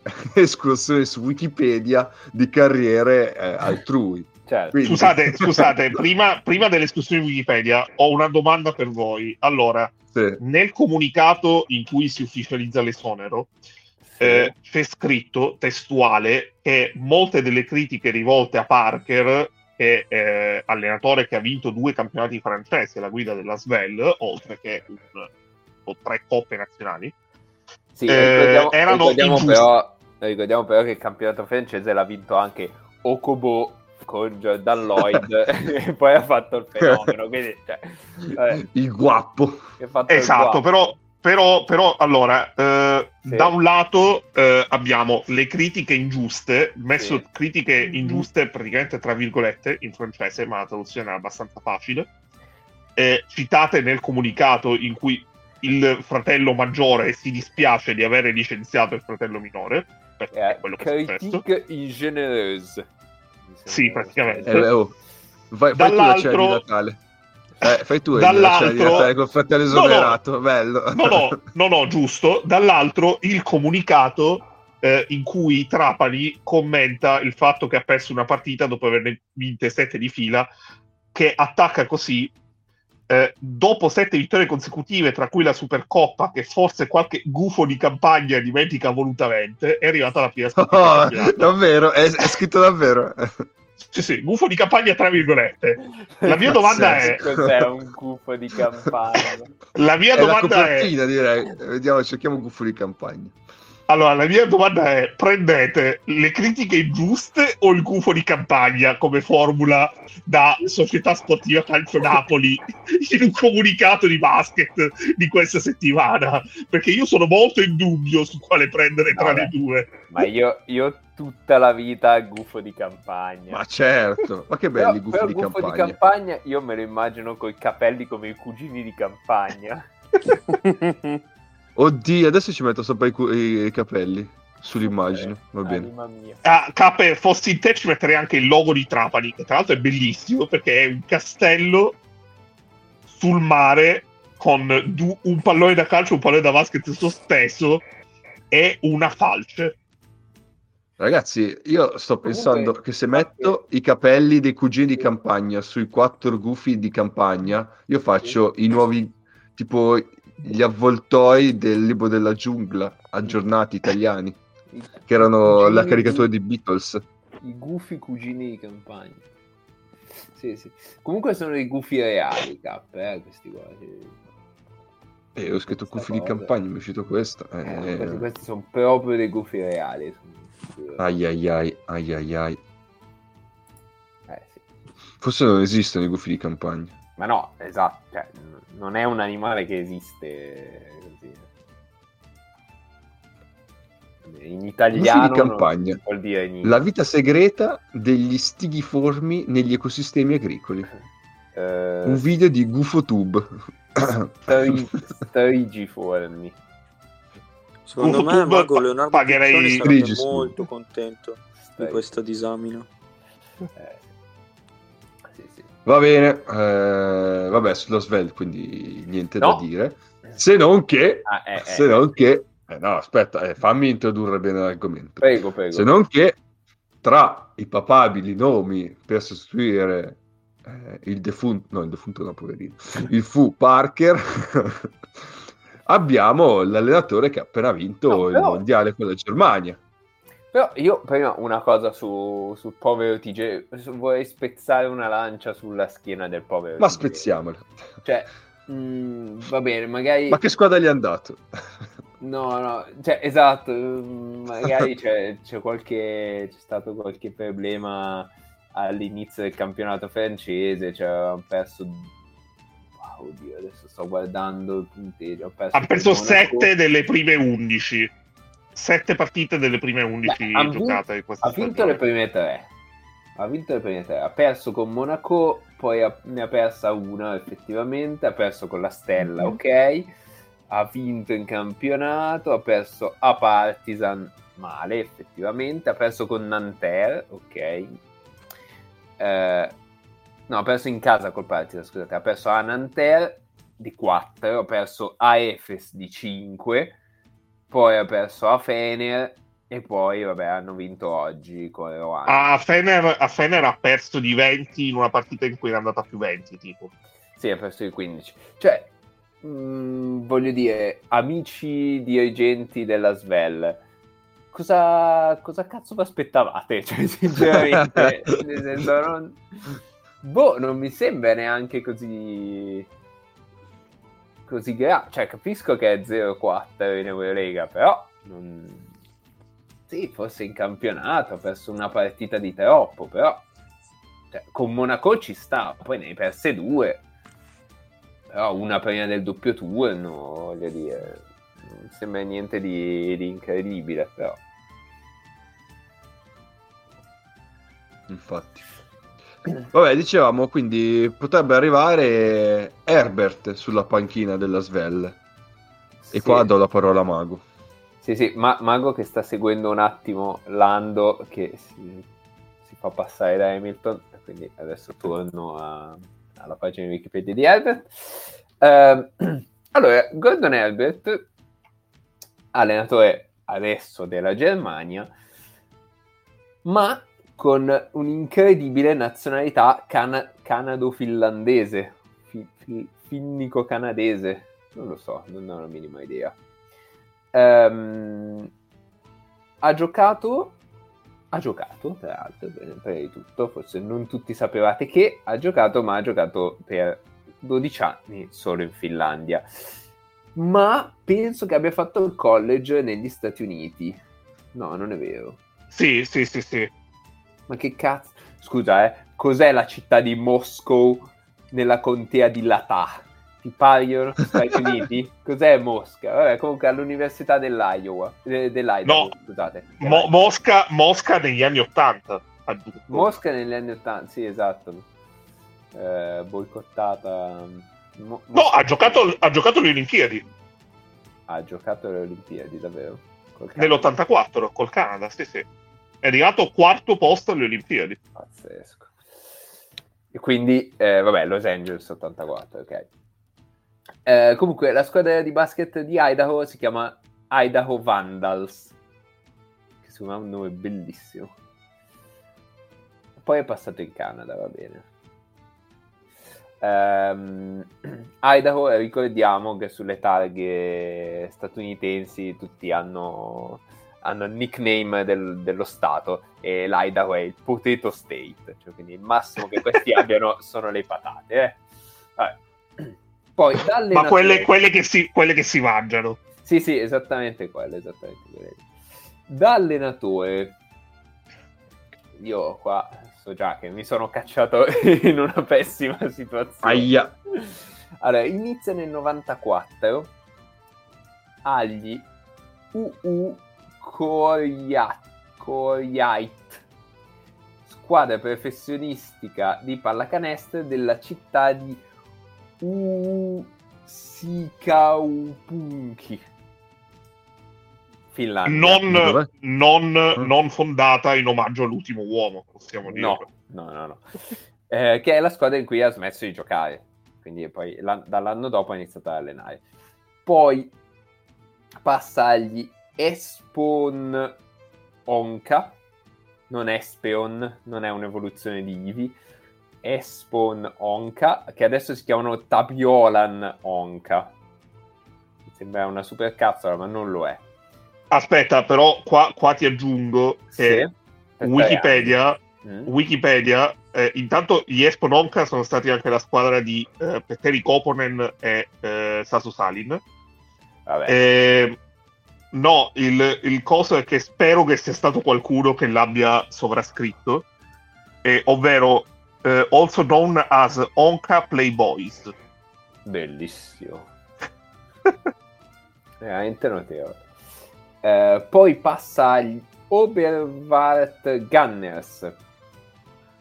escursione su Wikipedia di carriere eh, altrui.
Certo. Quindi... Scusate, scusate prima, prima dell'escursione di Wikipedia ho una domanda per voi. Allora, sì. nel comunicato in cui si ufficializza l'esonero, sì. eh, c'è scritto testuale che molte delle critiche rivolte a Parker che eh, allenatore che ha vinto due campionati francesi alla guida della Svel, oltre che un, o tre coppe nazionali.
Sì, eh, ricordiamo, erano ricordiamo però, ricordiamo però che il campionato francese l'ha vinto anche Okobo con Jordan Lloyd e poi ha fatto il fenomeno. Quindi, cioè,
eh, il guappo.
Esatto, il guappo. però però, però allora, eh, sì. da un lato eh, abbiamo le critiche ingiuste, messo sì. critiche mm-hmm. ingiuste praticamente tra virgolette in francese, ma la traduzione è abbastanza facile, eh, citate nel comunicato in cui il fratello maggiore si dispiace di avere licenziato il fratello minore, perché è quello che è successo.
ingenereuse.
Sì, praticamente.
Eh, oh. Vai, Dall'altro... tu la Natale. Eh, fai tu
dall'altro
col fratello esonerato, no, no, bello.
No, no, no, no, giusto. Dall'altro il comunicato eh, in cui Trapani commenta il fatto che ha perso una partita dopo averne vinte sette di fila, che attacca così eh, dopo sette vittorie consecutive, tra cui la Supercoppa, che forse qualche gufo di campagna dimentica volutamente, è arrivata la prima
oh, Davvero? È, è scritto davvero?
Sì, sì, gufo di campagna tra virgolette. La mia domanda è...
Cos'è un gufo di campagna?
La mia
è
domanda
la è... direi. Vediamo, cerchiamo un gufo di campagna.
Allora, la mia domanda è: prendete le critiche ingiuste o il gufo di campagna come formula da Società Sportiva Calcio Napoli in un comunicato di basket di questa settimana? Perché io sono molto in dubbio su quale prendere tra no, le due.
Ma io, io tutta la vita gufo di campagna.
Ma certo, ma che belli i gufi di gufo campagna.
di campagna io me lo immagino con i capelli come i cugini di campagna.
Oddio, adesso ci metto sopra i, cu- i capelli sull'immagine. Va bene.
Ah, Cape, fossi in te ci metterei anche il logo di Trapani, che tra l'altro è bellissimo perché è un castello sul mare con du- un pallone da calcio, un pallone da basket sospeso e una falce.
Ragazzi, io sto pensando Comunque, che se metto i capelli dei cugini di campagna sui quattro gufi di campagna, io faccio i nuovi, tipo gli avvoltoi del libro della giungla aggiornati italiani, che erano la caricatura di Beatles.
I gufi cugini di campagna. Sì, sì. Comunque sono i gufi reali, K, eh, questi qua.
Eh, ho scritto gufi di campagna, mi è uscito questo.
Eh, eh, questi, questi sono proprio dei gufi reali.
Ai ai ai, ai ai ai. Eh, sì. Forse non esistono i gufi di campagna.
Ma no, esatto, cioè, non è un animale che esiste così. In italiano
di campagna. vuol dire niente. La vita segreta degli stighiformi negli ecosistemi agricoli. Uh, un video di GufoTube.
Strigiformi.
Secondo me Mago Leonardo pagherei sarebbe molto contento Stai. di questa disamina. Eh,
Va bene, eh, vabbè, sullo Svelte, quindi niente no. da dire. Se non che, ah, eh, se eh, non che, eh, no, aspetta, eh, fammi introdurre bene l'argomento.
Prego, prego.
Se non che, tra i papabili nomi per sostituire eh, il defunto, no, il defunto no, poverino, il Fu Parker, abbiamo l'allenatore che ha appena vinto no, il mondiale con la Germania.
Però io prima una cosa su, sul povero TJ, vorrei spezzare una lancia sulla schiena del povero
Ma TJ. spezziamola.
Cioè, mh, mm, va bene, magari...
Ma che squadra gli è andato?
No, no, cioè, esatto, mm, magari c'è, c'è, qualche, c'è stato qualche problema all'inizio del campionato francese, cioè hanno perso oddio, adesso sto guardando il punteggio.
Ha perso 7 delle prime 11 sette partite delle prime 11 Beh, giocate
di questa Ha vinto le prime tre. Ha vinto le prime tre. Ha perso con Monaco, poi ha, ne ha persa una effettivamente. Ha perso con la Stella, mm-hmm. ok. Ha vinto in campionato. Ha perso a Partizan, male effettivamente. Ha perso con Nanterre, ok. Eh, no, ha perso in casa col Partizan, scusate. Ha perso a Nanterre di 4. Ha perso a Efes di 5 poi ha perso a Fener e poi vabbè hanno vinto oggi con Rohan.
A Fener, a Fener ha perso di 20 in una partita in cui è andata più 20 tipo.
Sì, ha perso di 15. Cioè, mh, mm, voglio dire, amici dirigenti della Svel, cosa, cosa cazzo vi aspettavate? Cioè, sinceramente, nel senso, non... Boh, non mi sembra neanche così così grave. Cioè, capisco che è 0-4 in Eurolega, però non... Sì, forse in campionato ha perso una partita di troppo, però cioè, con Monaco ci sta, poi ne hai perse due. Però una prima del doppio turno, voglio dire, non sembra niente di, di incredibile, però.
Infatti. Vabbè, dicevamo, quindi potrebbe arrivare Herbert sulla panchina della Svel. E sì. qua do la parola a Mago.
Sì, sì, Ma- Mago che sta seguendo un attimo Lando che si, si fa passare da Hamilton, quindi adesso torno a, alla pagina di Wikipedia di Herbert. Uh, allora, Gordon Herbert, allenatore adesso della Germania, ma con un'incredibile nazionalità can- canado-finlandese, fi- fi- finnico-canadese, non lo so, non ho la minima idea. Um, ha giocato, ha giocato, tra l'altro, prima di tutto, forse non tutti sapevate che ha giocato, ma ha giocato per 12 anni solo in Finlandia. Ma penso che abbia fatto il college negli Stati Uniti. No, non è vero.
Sì, sì, sì, sì.
Ma che cazzo? Scusa, eh. Cos'è la città di Moscow nella contea di Latà? Ti paiono Stati Uniti? Cos'è Mosca? Vabbè, comunque all'università dell'Iowa. Eh, dell'Idaho,
no, scusate. Mo- Mosca, Mosca negli anni Ottanta.
Mosca negli anni Ottanta, sì, esatto. Eh, boicottata.
Mo- no, ha giocato, ha giocato le Olimpiadi.
Ha giocato le Olimpiadi, davvero.
Nell'84 col Canada, sì, sì è arrivato quarto posto alle Olimpiadi.
Pazzesco. E quindi, eh, vabbè, Los Angeles 84, ok. Eh, comunque, la squadra di basket di Idaho si chiama Idaho Vandals, che secondo me è un nome bellissimo. Poi è passato in Canada, va bene. Um, Idaho, ricordiamo che sulle targhe statunitensi tutti hanno hanno il nickname del, dello Stato e l'Idaho è il Potato State, cioè quindi il massimo che questi abbiano sono le patate. Eh. Poi,
Ma quelle, quelle, che si, quelle che si mangiano.
Sì, sì, esattamente quelle, esattamente quelle. Da allenatore, io qua so già che mi sono cacciato in una pessima situazione.
Aia.
Allora, inizia nel 94 agli UU Koryat, squadra professionistica di pallacanestro della città di Usikaupunki.
Finlandia. Non, non, mm. non, fondata in omaggio all'ultimo uomo, possiamo dire.
No, no, no. no. Eh, che è la squadra in cui ha smesso di giocare. Quindi poi dall'anno dopo ha iniziato ad allenare. Poi passa agli Espon Onka, non Espeon, non è un'evoluzione di Ivi, Espon Onka, che adesso si chiamano Tabiolan Onka. Mi sembra una super cazzola, ma non lo è.
Aspetta, però qua, qua ti aggiungo che sì, Wikipedia, mm. Wikipedia eh, intanto gli Espon Onka sono stati anche la squadra di eh, Petteri Koponen e eh, Sasu Salin. Vabbè. Eh, No, il, il coso è che spero che sia stato qualcuno che l'abbia sovrascritto, eh, ovvero eh, also known as Onka Playboys.
Bellissimo. Veramente notevole. Eh, poi passa agli Oberwart Gunners,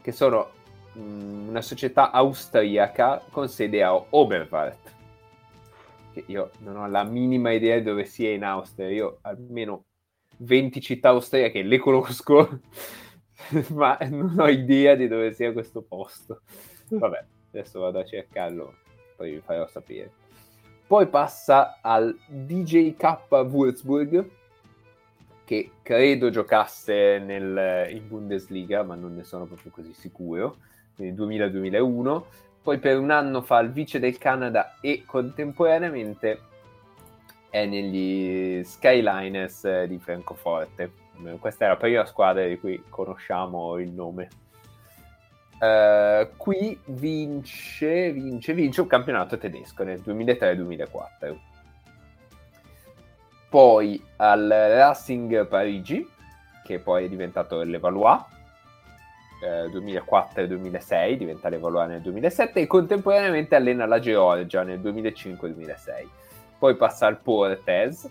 che sono mh, mm, una società austriaca con sede a Oberwart che io non ho la minima idea di dove sia in Austria, io almeno 20 città austriache le conosco, ma non ho idea di dove sia questo posto. Vabbè, adesso vado a cercarlo, poi vi farò sapere. Poi passa al DJK Würzburg, che credo giocasse nel, in Bundesliga, ma non ne sono proprio così sicuro, quindi 2000-2001 poi per un anno fa il vice del Canada e contemporaneamente è negli Skyliners di Francoforte. Questa è la prima squadra di cui conosciamo il nome. Uh, qui vince, vince, vince un campionato tedesco nel 2003-2004. Poi al Racing Parigi, che poi è diventato l'Evalois, 2004 e 2006, diventa l'Evoluare nel 2007 e contemporaneamente allena la Georgia nel 2005-2006. Poi passa al Portes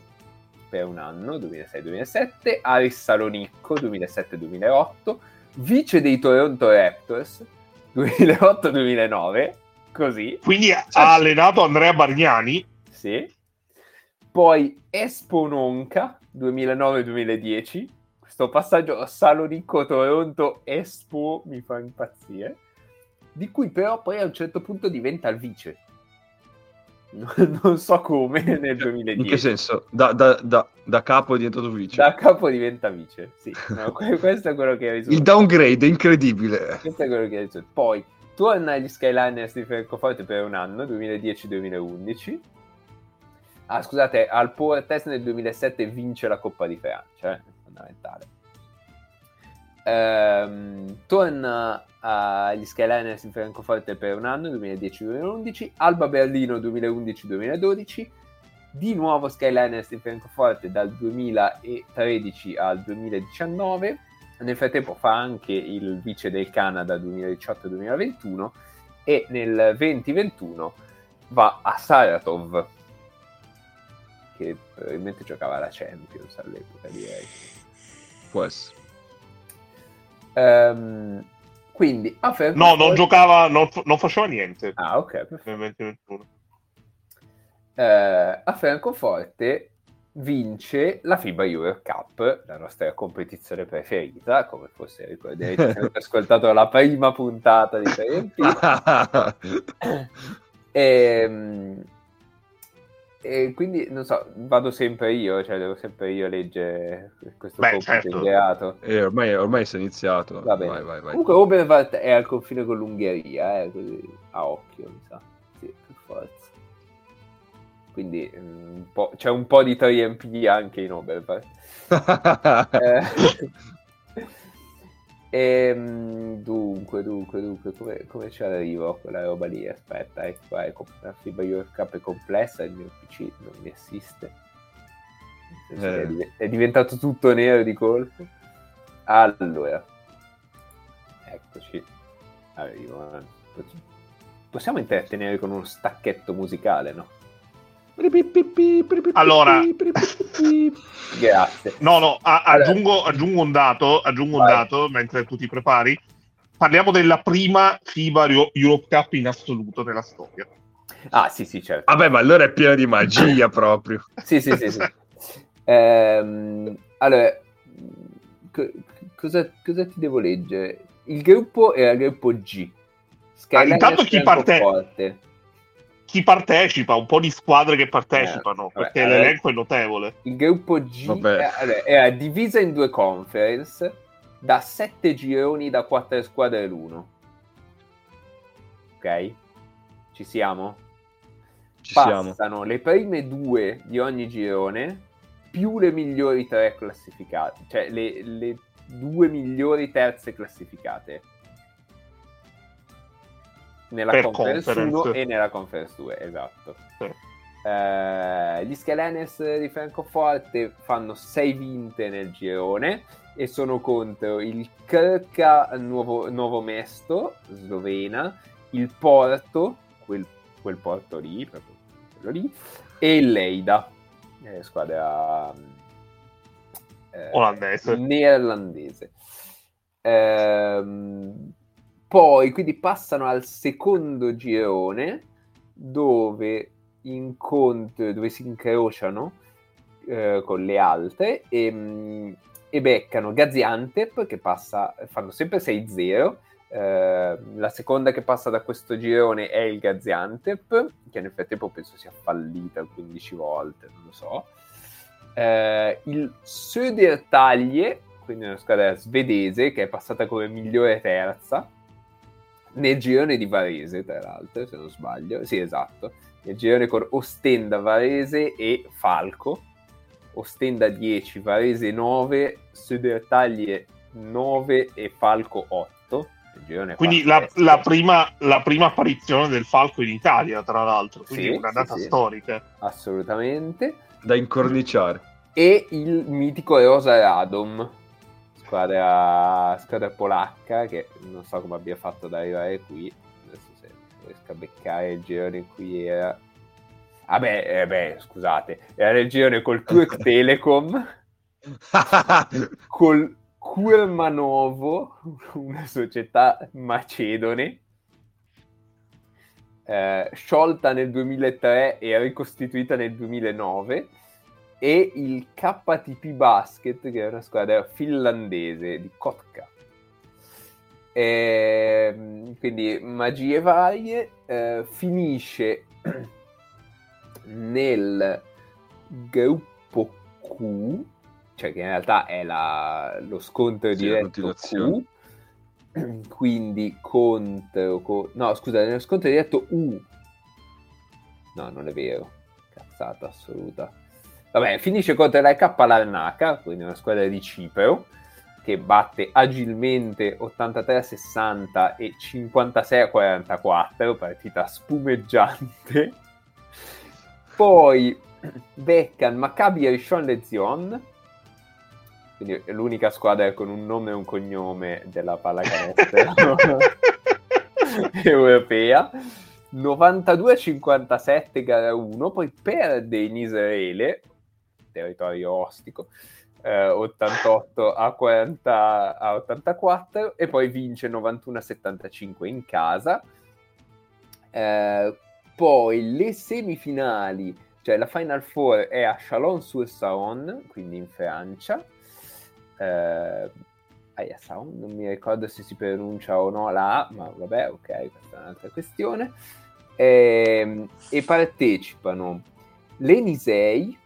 per un anno, 2006-2007, Aris Salonicco 2007-2008, vice dei Toronto Raptors 2008-2009, così.
Quindi cioè, ha allenato Andrea Bargnani.
Sì. Poi Espononca 2009-2010, sto passaggio Salonicco-Toronto Espo mi fa impazzire, di cui però poi a un certo punto diventa il vice. non so come nel 2010.
In che senso? Da, da, da, da capo è diventato vice?
Da capo diventa vice, sì. No, questo è quello che hai risolto.
Il downgrade è incredibile.
Questo è quello che hai risolto. Poi torna agli Skyliners di Francoforte per un anno, 2010-2011. Ah, scusate, al Power Test nel 2007 vince la Coppa di Francia. Eh? Fondamentale. Ehm, torna agli Skyliners in Francoforte per un anno, 2010-2011, Alba Berlino 2011-2012, di nuovo Skyliners in Francoforte dal 2013 al 2019, nel frattempo fa anche il vice del Canada 2018-2021 e nel 2021 va a Saratov che probabilmente giocava la Champions all'epoca direi
Può essere.
Um, quindi
a No, non giocava, non, non, faceva niente.
Ah, ok. Perfetto. Uh, a Francoforte vince la FIBA Euro Cup, la nostra competizione preferita, come forse ricorderete, avete ascoltato la prima puntata di Trentino. e, um, e quindi non so, vado sempre io, cioè devo sempre io leggere questo
Beh, certo.
ideato. Eh, ormai, ormai si è iniziato.
Va bene. Vai, vai, vai. Comunque Oberwald è al confine con l'Ungheria, eh, così a occhio, mi sa. Sì, per forza. Quindi mm, un po', c'è un po' di 3MP anche in Oberwald. eh, e, ehm, dunque, dunque, dunque, come, come ci arrivo a quella roba lì? Aspetta, ecco, ecco, la FIBA Europe Cup è complessa, il mio PC non mi assiste. Eh. È diventato tutto nero di colpo. Allora, Eccoci. Arrivo. Eh. Possiamo intrattenere con uno stacchetto musicale, no?
Allora,
grazie.
No, no, a- aggiungo, aggiungo, un dato, aggiungo un dato mentre tu ti prepari. Parliamo della prima FIBA Europe Cup in assoluto nella storia.
Ah, sì, sì, certo.
Vabbè, ma allora è pieno di magia proprio.
sì, sì, sì. sì. Ehm, allora, co- cosa, cosa, ti devo leggere? Il gruppo era il gruppo G.
Skyline ah, intanto chi, parte... chi partecipa, un po' di squadre che partecipano, eh, perché vabbè, l'elenco è notevole.
Il gruppo G era, era divisa in due conference da sette gironi da quattro squadre l'uno. Ok? Ci siamo?
Ci Passano
siamo. le prime due di ogni girone più le migliori tre classificate, cioè le, le due migliori terze classificate nella per conference, 1 e nella conference 2, esatto. Sì. Eh, gli Skelenes di Francoforte fanno 6 vinte nel girone e sono contro il Krka Nuovo, Nuovo Mesto, Slovena, il Porto, quel, quel Porto lì, proprio quello lì, e il Leida, eh, squadra
eh, olandese.
neerlandese. Ehm, poi quindi passano al secondo girone dove incontro, dove si incrociano eh, con le altre e, e beccano Gaziantep che passa, fanno sempre 6-0 eh, la seconda che passa da questo girone è il Gaziantep, che nel frattempo penso sia fallita 15 volte, non lo so. Eh, il Södertalje, quindi una squadra svedese che è passata come migliore terza, nel girone di Varese, tra l'altro, se non sbaglio. Sì, esatto. Nel girone con Ostenda, Varese e Falco. Ostenda 10, Varese 9, Södertalje 9 e Falco 8
quindi la, la, prima, la, prima, apparizione del Falco in Italia, tra l'altro, quindi sì, una data sì, storica.
Assolutamente.
Da incorniciare.
E il mitico Rosa Radom, squadra, squadra polacca, che non so come abbia fatto ad arrivare qui. Adesso se riesco a beccare il girone in cui era. Vabbè, ah eh beh, scusate, era nel girone col Turk Telecom, col Kurmanovo, una società macedone, eh, sciolta nel 2003 e ricostituita nel 2009, e il KTP Basket, che è una squadra finlandese di Kotka. E, ehm, quindi magie varie, eh, finisce nel gruppo Q cioè che in realtà è la, lo scontro sì, diretto Q, quindi contro, co- no scusa, nello scontro diretto U, no non è vero, cazzata assoluta, vabbè finisce contro la K Larnaca, quindi una squadra di Cipro, che batte agilmente 83-60 e 56-44, partita spumeggiante. Poi Beccan Maccabi e Rishon Lezion, quindi è l'unica squadra con un nome e un cognome della pallacanestro europea. 92-57 gara 1, poi perde in Israele, territorio ostico, eh, 88 a, 40, a 84 e poi vince 91-75 in casa. Eh, poi le semifinali, cioè la Final Four è a Chalon-sur-Saône, quindi in Francia, eh, non mi ricordo se si pronuncia o no la A, ma vabbè, ok, questa è un'altra questione. E, ehm, e partecipano l'Enisei,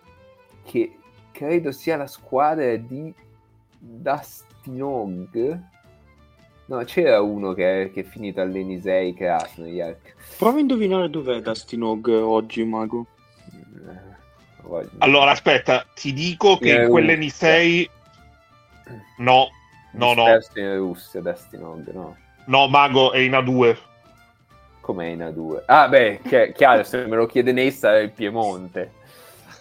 che credo sia la squadra di Dastinog. No, c'era uno che, che è finito all'Enisei Krasnoyark.
Prova a indovinare dov'è Dastinog oggi, Mago.
Eh, allora, aspetta, ti dico che in quell'Enisei No, no, no.
in Russia, Destinog, no?
No, Mago è in A2.
Com'è in A2? Ah, beh, chi- chiaro, se me lo chiede Nessa è il Piemonte.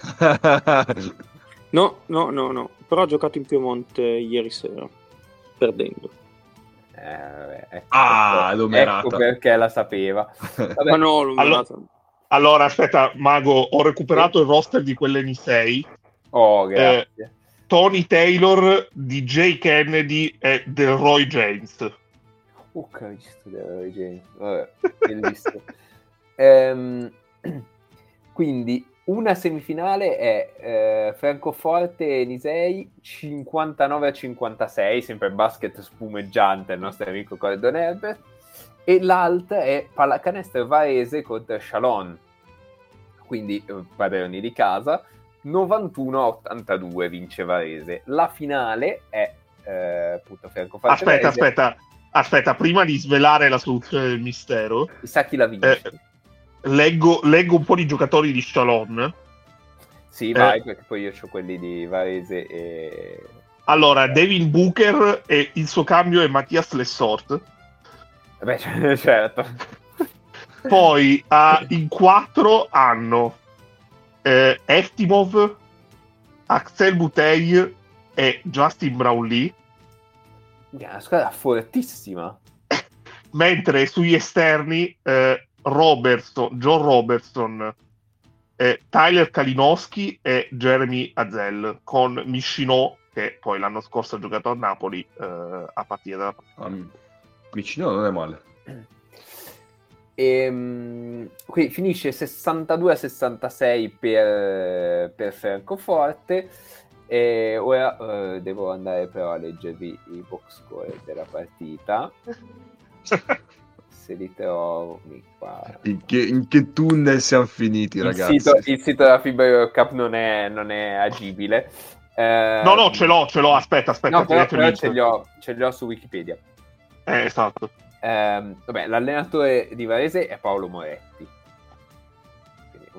no, no, no, no. Però ha giocato in Piemonte ieri sera, perdendo.
Eh, Eh, ecco
ah,
perché, ecco perché la sapeva.
Vabbè, no, allora, allora, aspetta, Mago, ho recuperato il roster di quell'N6.
Oh, grazie. Eh,
Tony Taylor, DJ Kennedy e Del Roy James.
Oh, Cristo, Del Roy James. Vabbè, bellissimo. ehm, quindi, una semifinale è eh, Francoforte Nisei 59 a 56, sempre basket spumeggiante il nostro amico Gordon Herbert, e l'altra è pallacanestro Varese contro Chalon, quindi eh, padroni di casa, 91 a 82 vince Varese. La finale è eh, appunto Francoforte
Aspetta, Varese. aspetta, aspetta, prima di svelare la soluzione del mistero,
sa chi la vince. Eh,
leggo, leggo, un po' di giocatori di Shalon.
Sì, vai, eh, perché poi io ho quelli di Varese e...
Allora, Devin Booker e il suo cambio è Mattias Lessort.
Beh, certo.
poi uh, in quattro hanno eh, Eftimov, Axel Butey e Justin Brownlee.
Una squadra fortissima.
Mentre sugli esterni eh, Robertson, John Robertson, eh, Tyler Kalinowski e Jeremy Azel con Michinò che poi l'anno scorso ha giocato a Napoli eh, a partire dalla
um, Michinò non è male.
E, um, qui finisce 62 a 66 per, per Francoforte. E ora uh, devo andare però a leggervi i box score della partita se li trovo qua.
In che, in che tunnel siamo finiti,
il
ragazzi?
Sito, il sito della FIBA Cup non è, non è agibile.
Eh, no, no, ce l'ho, ce l'ho. Aspetta, aspetta.
No, però, però ce, li ho, ce li ho su Wikipedia.
Eh, esatto.
Eh, vabbè, l'allenatore di Varese è Paolo Moretti.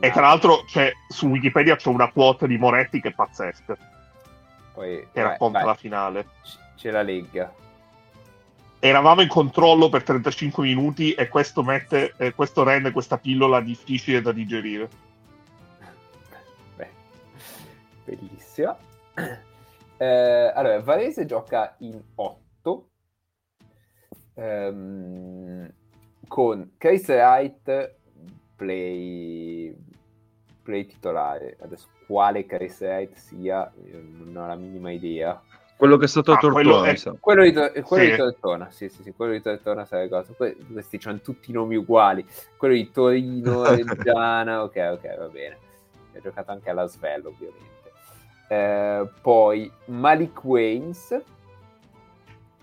E tra l'altro c'è, su Wikipedia c'è una quota di Moretti che è pazzesca.
Poi,
che racconta vai. la finale.
C'è la Lega
eravamo in controllo per 35 minuti e questo, mette, eh, questo rende questa pillola difficile da digerire.
Beh, bellissima. Eh, allora, Varese gioca in 8 ehm, con Chris Wright play, play titolare. Adesso quale Chris Wright sia, non ho la minima idea.
Quello che è stato a ah, Tortona, quello,
è, quello, di, quello sì. di Tortona, sì, sì, sì, quello di Tortona sai cosa. Que- questi hanno tutti i nomi uguali. Quello di Torino, Reggiana, ok, ok, va bene. Ha giocato anche alla Svello, ovviamente. Eh, poi Malik Waynes,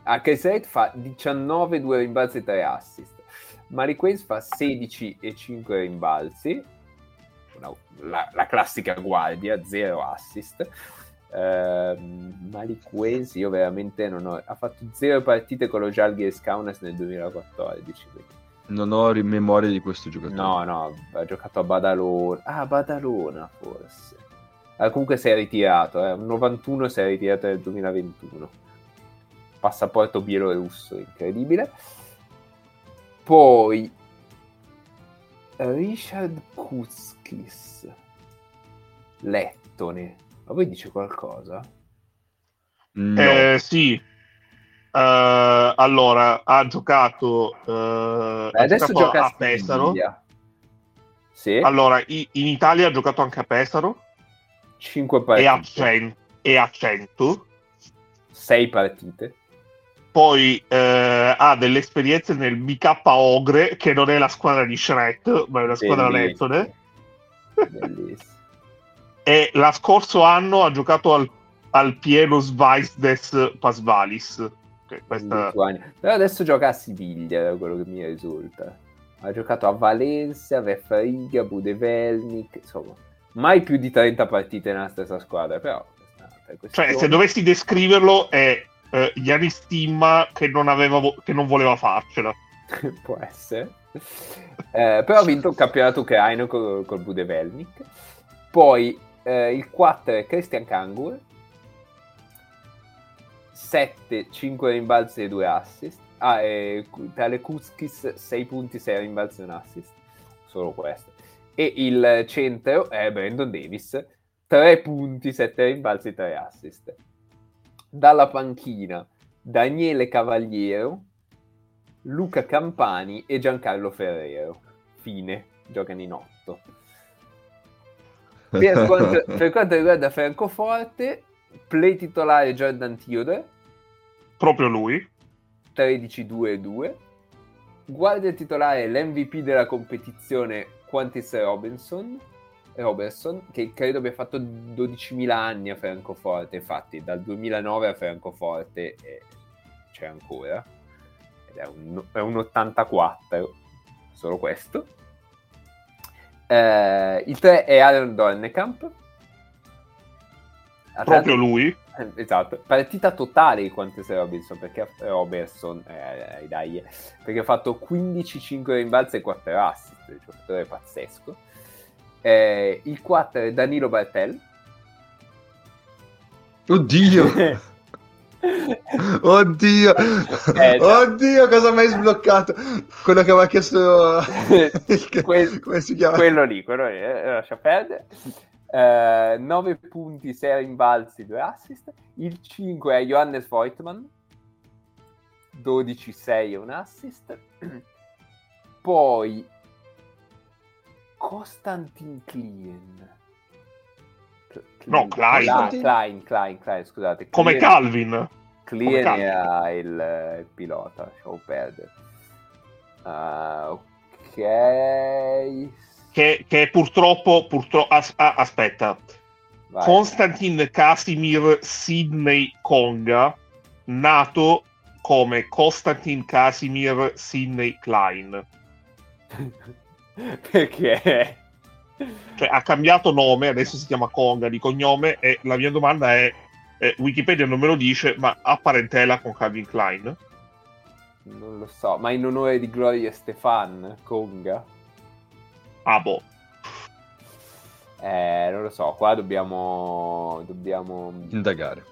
a Kesset fa 19, 2 rimbalzi e 3 assist. Malik Waynes fa 16 e 5 rimbalzi, Una, la, la classica guardia, 0 assist Wales io veramente non ho ha fatto zero partite con lo Jalgiris Kaunas nel 2014 quindi.
non ho memoria di questo giocatore.
No no ha giocato a Badalona. Ah Badalona forse. Ah, comunque si è ritirato eh. un 91 si è ritirato nel 2021 passaporto bielorusso incredibile. Poi Richard Kutskis Lettone a voi dice qualcosa?
No. Eh, sì. Uh, allora, ha giocato, uh,
Beh, adesso
giocato
gioca
a Pesaro.
Sì.
Allora, in Italia ha giocato anche a Pesaro.
5 partite.
E a, cen- e a 100.
6 partite.
Poi eh, ha delle esperienze nel BK Ogre, che non è la squadra di Shrek, ma è una squadra lettone. Bellissimo e la scorso anno ha giocato al, al Piero Svaisdes Pasvalis.
Questa... Però adesso gioca a Siviglia, da quello che mi risulta. Ha giocato a Valencia, Vefariga, Budevelnik, insomma, mai più di 30 partite nella stessa squadra, però...
Cioè, se dovessi descriverlo è eh, Yanis Timma che non, aveva vo- che non voleva farcela.
Può essere. Eh, però ha vinto il campionato ucraino col, col Budevelnik. Poi eh, il 4 è Christian Kangur, 7, 5 rimbalzi e 2 assist. Ah, e tale Kuskis 6 punti, 6 rimbalzi e un assist. Solo questo. E il centro è Brandon Davis, 3 punti, 7 rimbalzi e 3 assist. Dalla panchina Daniele Cavaliero, Luca Campani e Giancarlo Ferrero. Fine, giocano in otto. Per quanto, per quanto riguarda Francoforte, play titolare Jordan Theodore.
Proprio lui.
13-2-2. Guardia titolare l'MVP della competizione Quantis Robinson, Robertson, che credo abbia fatto 12.000 anni a Francoforte, infatti dal 2009 a Francoforte eh, c'è ancora, ed è un, è un 84, solo questo. Eh, il 3 è Aaron Dornekamp.
Proprio lui.
Esatto, partita totale di Quantes Robinson, perché Robertson, eh, dai, perché ha fatto 15-5 rimbalzi e 4 assist, il giocatore è pazzesco. Eh, il 4 è Danilo Bartel.
Oddio! Oddio, eh, oddio, cosa mi hai sbloccato? Quello che mi ha chiesto,
que- come si chiama? Quello lì, quello lì, eh, lascia perdere. Uh, 9 punti, 6 rimbalzi, 2 assist. Il 5 è Johannes Voigtman, 12-6 e un assist. Poi Constantin Klein.
No, Klein.
Klein, Klein, Klein, Klein scusate.
Come Calvin.
Klein era il, il, pilota, lasciamo perdere. Uh, ok.
Che, che purtroppo, purtroppo as, ah, aspetta. Vai. Konstantin Casimir Sidney Konga, nato come Konstantin Casimir Sidney Klein.
Perché?
Cioè, ha cambiato nome, adesso si chiama Konga di cognome e la mia domanda è, eh, Wikipedia non me lo dice, ma ha parentela con Calvin Klein?
Non lo so, ma in onore di Gloria Stefan, Konga?
Ah boh.
Eh, non lo so, qua dobbiamo... dobbiamo...
Indagare.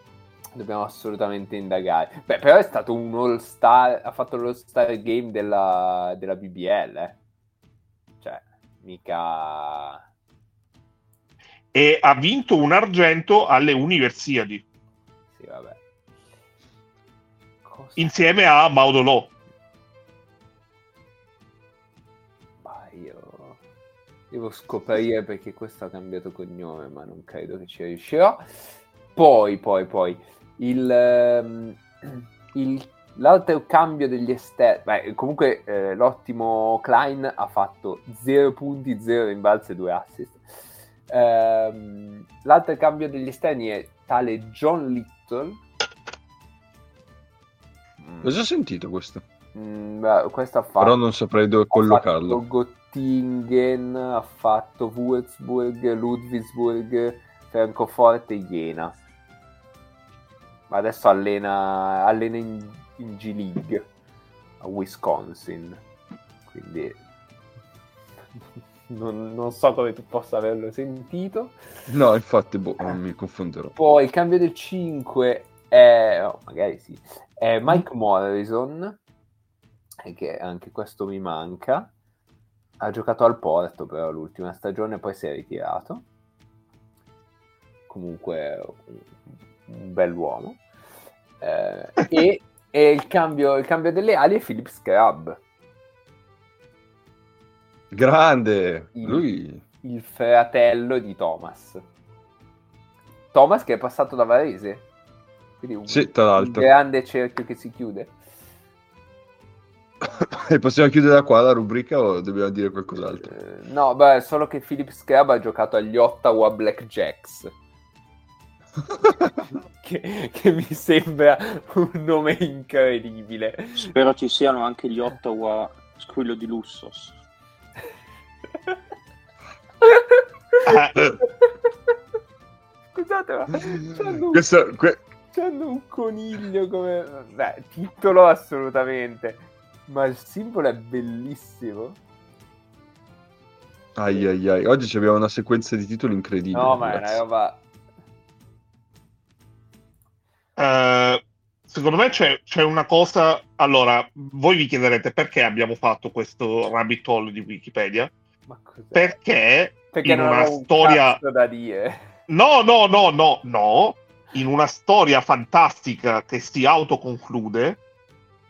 Dobbiamo assolutamente indagare. Beh, però è stato un all-star, ha fatto l'all-star game della, della BBL, eh mica...
E ha vinto un argento alle Universiadi.
Sì, vabbè.
Cosa... Insieme a Maudolò.
io... Devo scoprire perché questo ha cambiato cognome, ma non credo che ci riuscirò. Poi, poi, poi, il, um, il L'altro cambio degli esterni, beh, comunque eh, l'ottimo Klein ha fatto 0 punti, 0 rimbalzi e 2 assist. Ehm, l'altro cambio degli esterni è tale John Little.
Mm. L'ho già sentito questo.
Mm, beh, questo ha fatto,
Però non saprei dove collocarlo.
Ha fatto Göttingen, ha fatto Würzburg, Ludwigsburg, Francoforte e Jena. Ma adesso allena, allena in in G League a Wisconsin. Quindi non, non, so come tu possa averlo sentito.
No, infatti, boh, non mi confonderò.
Poi il cambio del 5 è, oh, magari sì, è Mike Morrison, che anche questo mi manca. Ha giocato al Porto però l'ultima stagione, poi si è ritirato. Comunque un bell'uomo. Eh, e e il cambio, il cambio delle ali è Philip Scrub.
Grande!
Il,
Lui...
il fratello di Thomas. Thomas che è passato da Varese. Quindi un,
sì, tra l'altro.
un grande cerchio che si chiude.
e possiamo chiudere da qua la rubrica o dobbiamo dire qualcos'altro?
Eh, no, beh, solo che Philip Scrub ha giocato agli Ottawa Blackjacks. che, che, mi sembra un nome incredibile.
Spero ci siano anche gli Ottawa Squillo di Lussos.
Scusate, ma c'hanno un, Questo, que... c'hanno un coniglio come... Beh, titolo assolutamente, ma il simbolo è bellissimo.
Ai ai ai, oggi abbiamo una sequenza di titoli incredibile.
No, ma è una roba
Uh, secondo me c'è, c'è, una cosa. Allora, voi vi chiederete perché abbiamo fatto questo rabbit hole di Wikipedia? Perché,
perché in una storia. da dire.
No, no, no, no, no. In una storia fantastica che si autoconclude,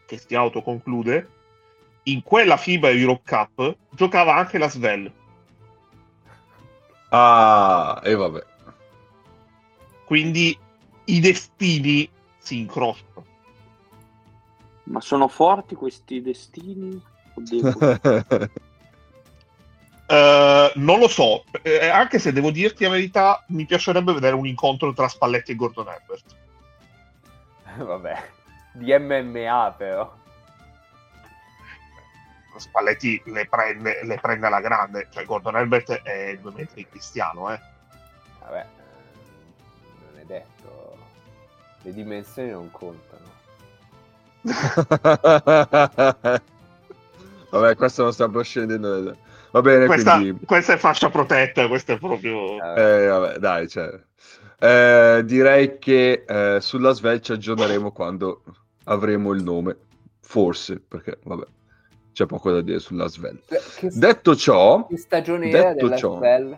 che si autoconclude, in quella FIBA Europe Cup giocava anche la Svel.
Ah, e vabbè.
Quindi i destini si incrociano.
Ma sono forti questi destini?
Uh, non lo so, eh, anche se devo dirti la verità, mi piacerebbe vedere un incontro tra Spalletti e Gordon Herbert.
Vabbè, di MMA però.
Spalletti le prende, le prende alla grande, cioè Gordon Herbert è due metri cristiano, eh.
Vabbè, detto, le dimensioni non contano.
Vabbè, questo non stiamo scendendo. Va bene,
questa,
quindi...
questa è fascia protetta, questa è proprio...
Eh, vabbè, dai, cioè... eh, direi che eh, sulla Svel ci aggiorneremo quando avremo il nome, forse, perché vabbè, c'è poco da dire sulla Svel. Che, detto ciò...
Che stagione era della ciò, Svel?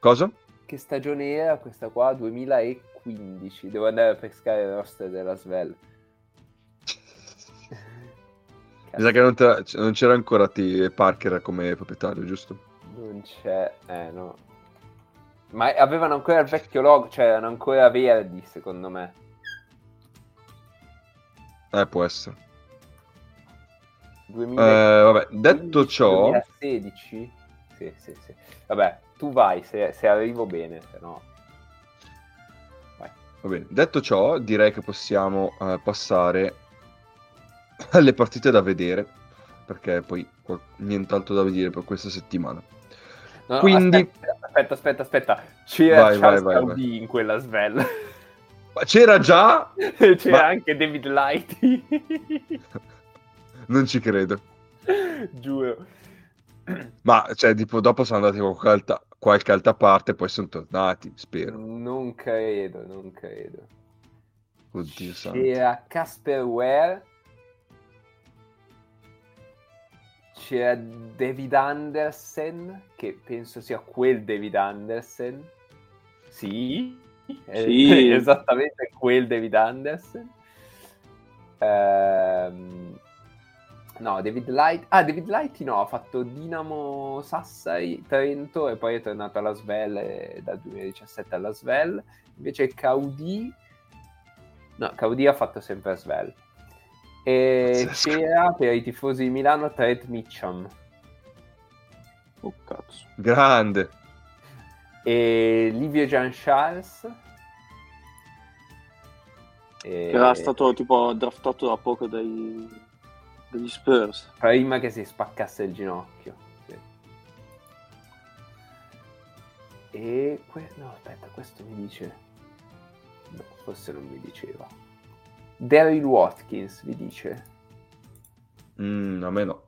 Cosa?
Che stagione era questa qua? 2015. Devo andare a pescare il roster della Svel.
Mi sa che non, te, non c'era ancora T Parker come proprietario, giusto?
Non c'è, eh no. Ma avevano ancora il vecchio logo, cioè erano ancora verdi, secondo me.
Eh, può essere. 2000... Eh, vabbè, detto ciò...
2016? Sì, sì, sì. Vabbè, tu vai, se, se arrivo bene, se no...
Vai. Va bene, detto ciò, direi che possiamo uh, passare alle partite da vedere, perché poi nient'altro da vedere per questa settimana.
No, Quindi... Aspetta, aspetta, aspetta, c'era vai, Charles vai, vai, vai. in quella Svel.
Ma c'era già?
c'era Ma... anche David Lighty.
non ci credo.
Giuro.
Ma, cioè, tipo, dopo sono andati con qualche alta, qualche altra parte, poi sono tornati, spero.
Non credo, non credo.
Oddio santo.
C'era Casper Ware c'era David Andersen, che penso sia quel David Andersen. Sì, sì. esattamente quel David Andersen. Ehm... No, David Light. Ah, David Light no, ha fatto Dinamo Sassari, Trento e poi è tornato alla Svel dal 2017 alla Svel. Invece Caudi. No, Caudi ha fatto sempre Svel. E c'era per i tifosi di Milano Trent Mitcham.
Oh cazzo.
Grande.
E Livio Jean Charles.
E... Era stato tipo draftato da poco dai... dagli Spurs.
Prima che si spaccasse il ginocchio. Sì. E... Que... No, aspetta, questo mi dice... No, forse non mi diceva. Daryl Watkins, vi dice?
Mm, a me no.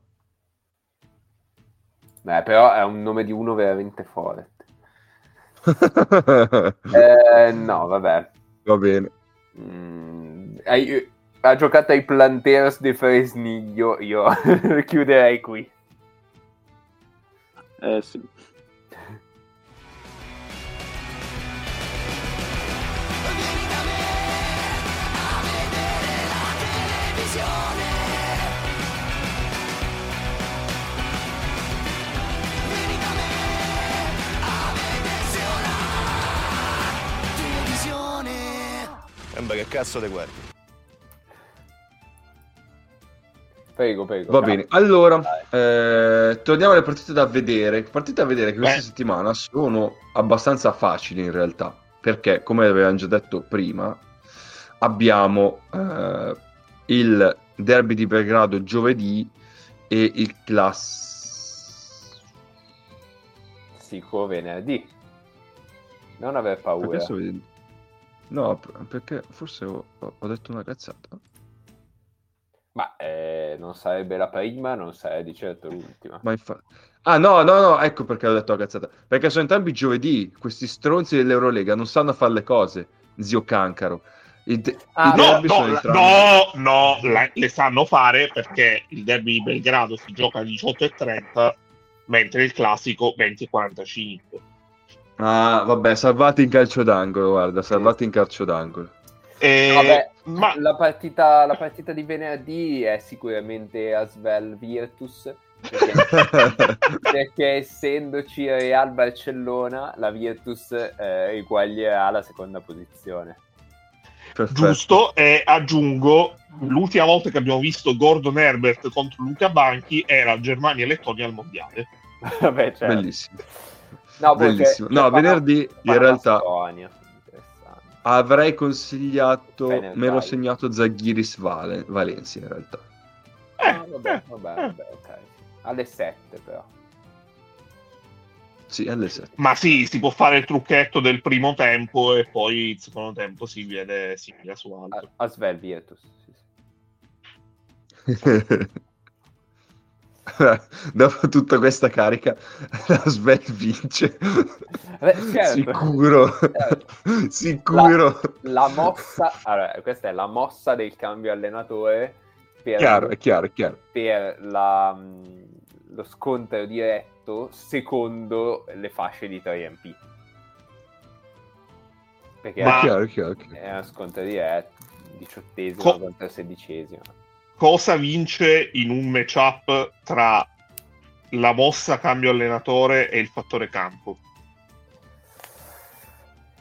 Beh, però è un nome di uno veramente forte. eh, no, vabbè.
Va bene.
Mm, hai, ha giocato ai Planteros di Fresniglio, io chiuderei qui.
Eh sì.
Sembra che cazzo le guardi.
Prego, prego.
Va bene, allora eh, torniamo alle partite da vedere. Partite da vedere che questa Beh. settimana sono abbastanza facili in realtà, perché come avevamo già detto prima, abbiamo eh, il derby di Belgrado giovedì e il
classico venerdì. Non aver paura.
No, perché forse ho, ho detto una cazzata.
Ma eh, non sarebbe la prima, non sarebbe di certo l'ultima.
Ma infatti... Ah no, no, no, ecco perché ho detto la cazzata. Perché sono entrambi giovedì, questi stronzi dell'Eurolega non sanno fare le cose, zio Cancaro.
De- ah, no, no, no, no, la, le sanno fare perché il derby di Belgrado si gioca alle 18.30, mentre il classico 20.45.
Ah, vabbè, salvati in calcio d'angolo, guarda, salvati in calcio d'angolo.
E... Vabbè, ma... la, partita, la partita di venerdì è sicuramente Asvel Virtus. Perché, perché essendoci Real Barcellona, la Virtus eh, eguaglierà la seconda posizione.
Perfetto. Giusto, e aggiungo l'ultima volta che abbiamo visto Gordon Herbert contro Luca Banchi era Germania e Lettonia al mondiale.
Vabbè, certo. Bellissimo. No, Bellissimo. no venerdì in realtà Stonia. Avrei consigliato, Bene, me l'ho segnato Zaghiris Vale, Valencia in realtà.
Eh, ah, vabbè, eh, vabbè, vabbè, ok. Alle 7 però.
Sì, alle 7.
Ma sì, si può fare il trucchetto del primo tempo e poi il secondo tempo si vede, si vede su altro.
A, a Svel Virtus,
sì, sì. Dopo tutta questa carica, la Svel vince. Beh, certo. Sicuro. Certo. Sicuro.
La, la, mossa, allora, questa è la mossa del cambio allenatore.
Per, chiaro, è chiaro, è chiaro.
Per la, lo scontro diretto secondo le fasce di 3MP. Perché Ma... è, chiaro, chiaro, chiaro. è uno scontro diretto, diciottesimo Co- contro sedicesimo.
Cosa vince in un matchup tra la mossa cambio allenatore e il fattore campo?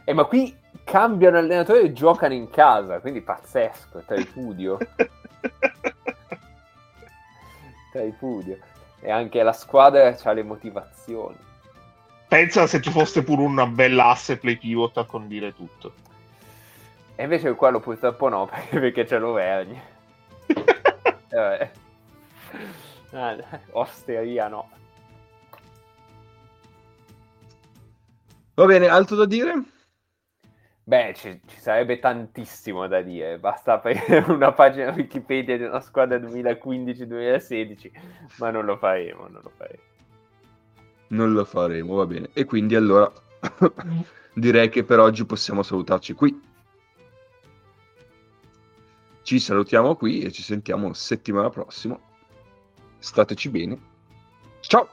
Eh, ma qui cambiano allenatore e giocano in casa, quindi pazzesco, tripudio. tripudio e anche la squadra ha le motivazioni.
Pensa se ci fosse pure una bella asse play pivot a condire tutto.
E invece quello purtroppo no, perché, c'è l'Auvergne. Eh, ah, osteria no.
Va bene, altro da dire?
Beh, ci, ci, sarebbe tantissimo da dire, basta aprire una pagina Wikipedia di una squadra 2015-2016, ma non lo faremo, non lo faremo.
Non lo faremo, va bene. E quindi allora direi che per oggi possiamo salutarci qui. Ci salutiamo qui e ci sentiamo settimana prossima. Stateci bene. Ciao!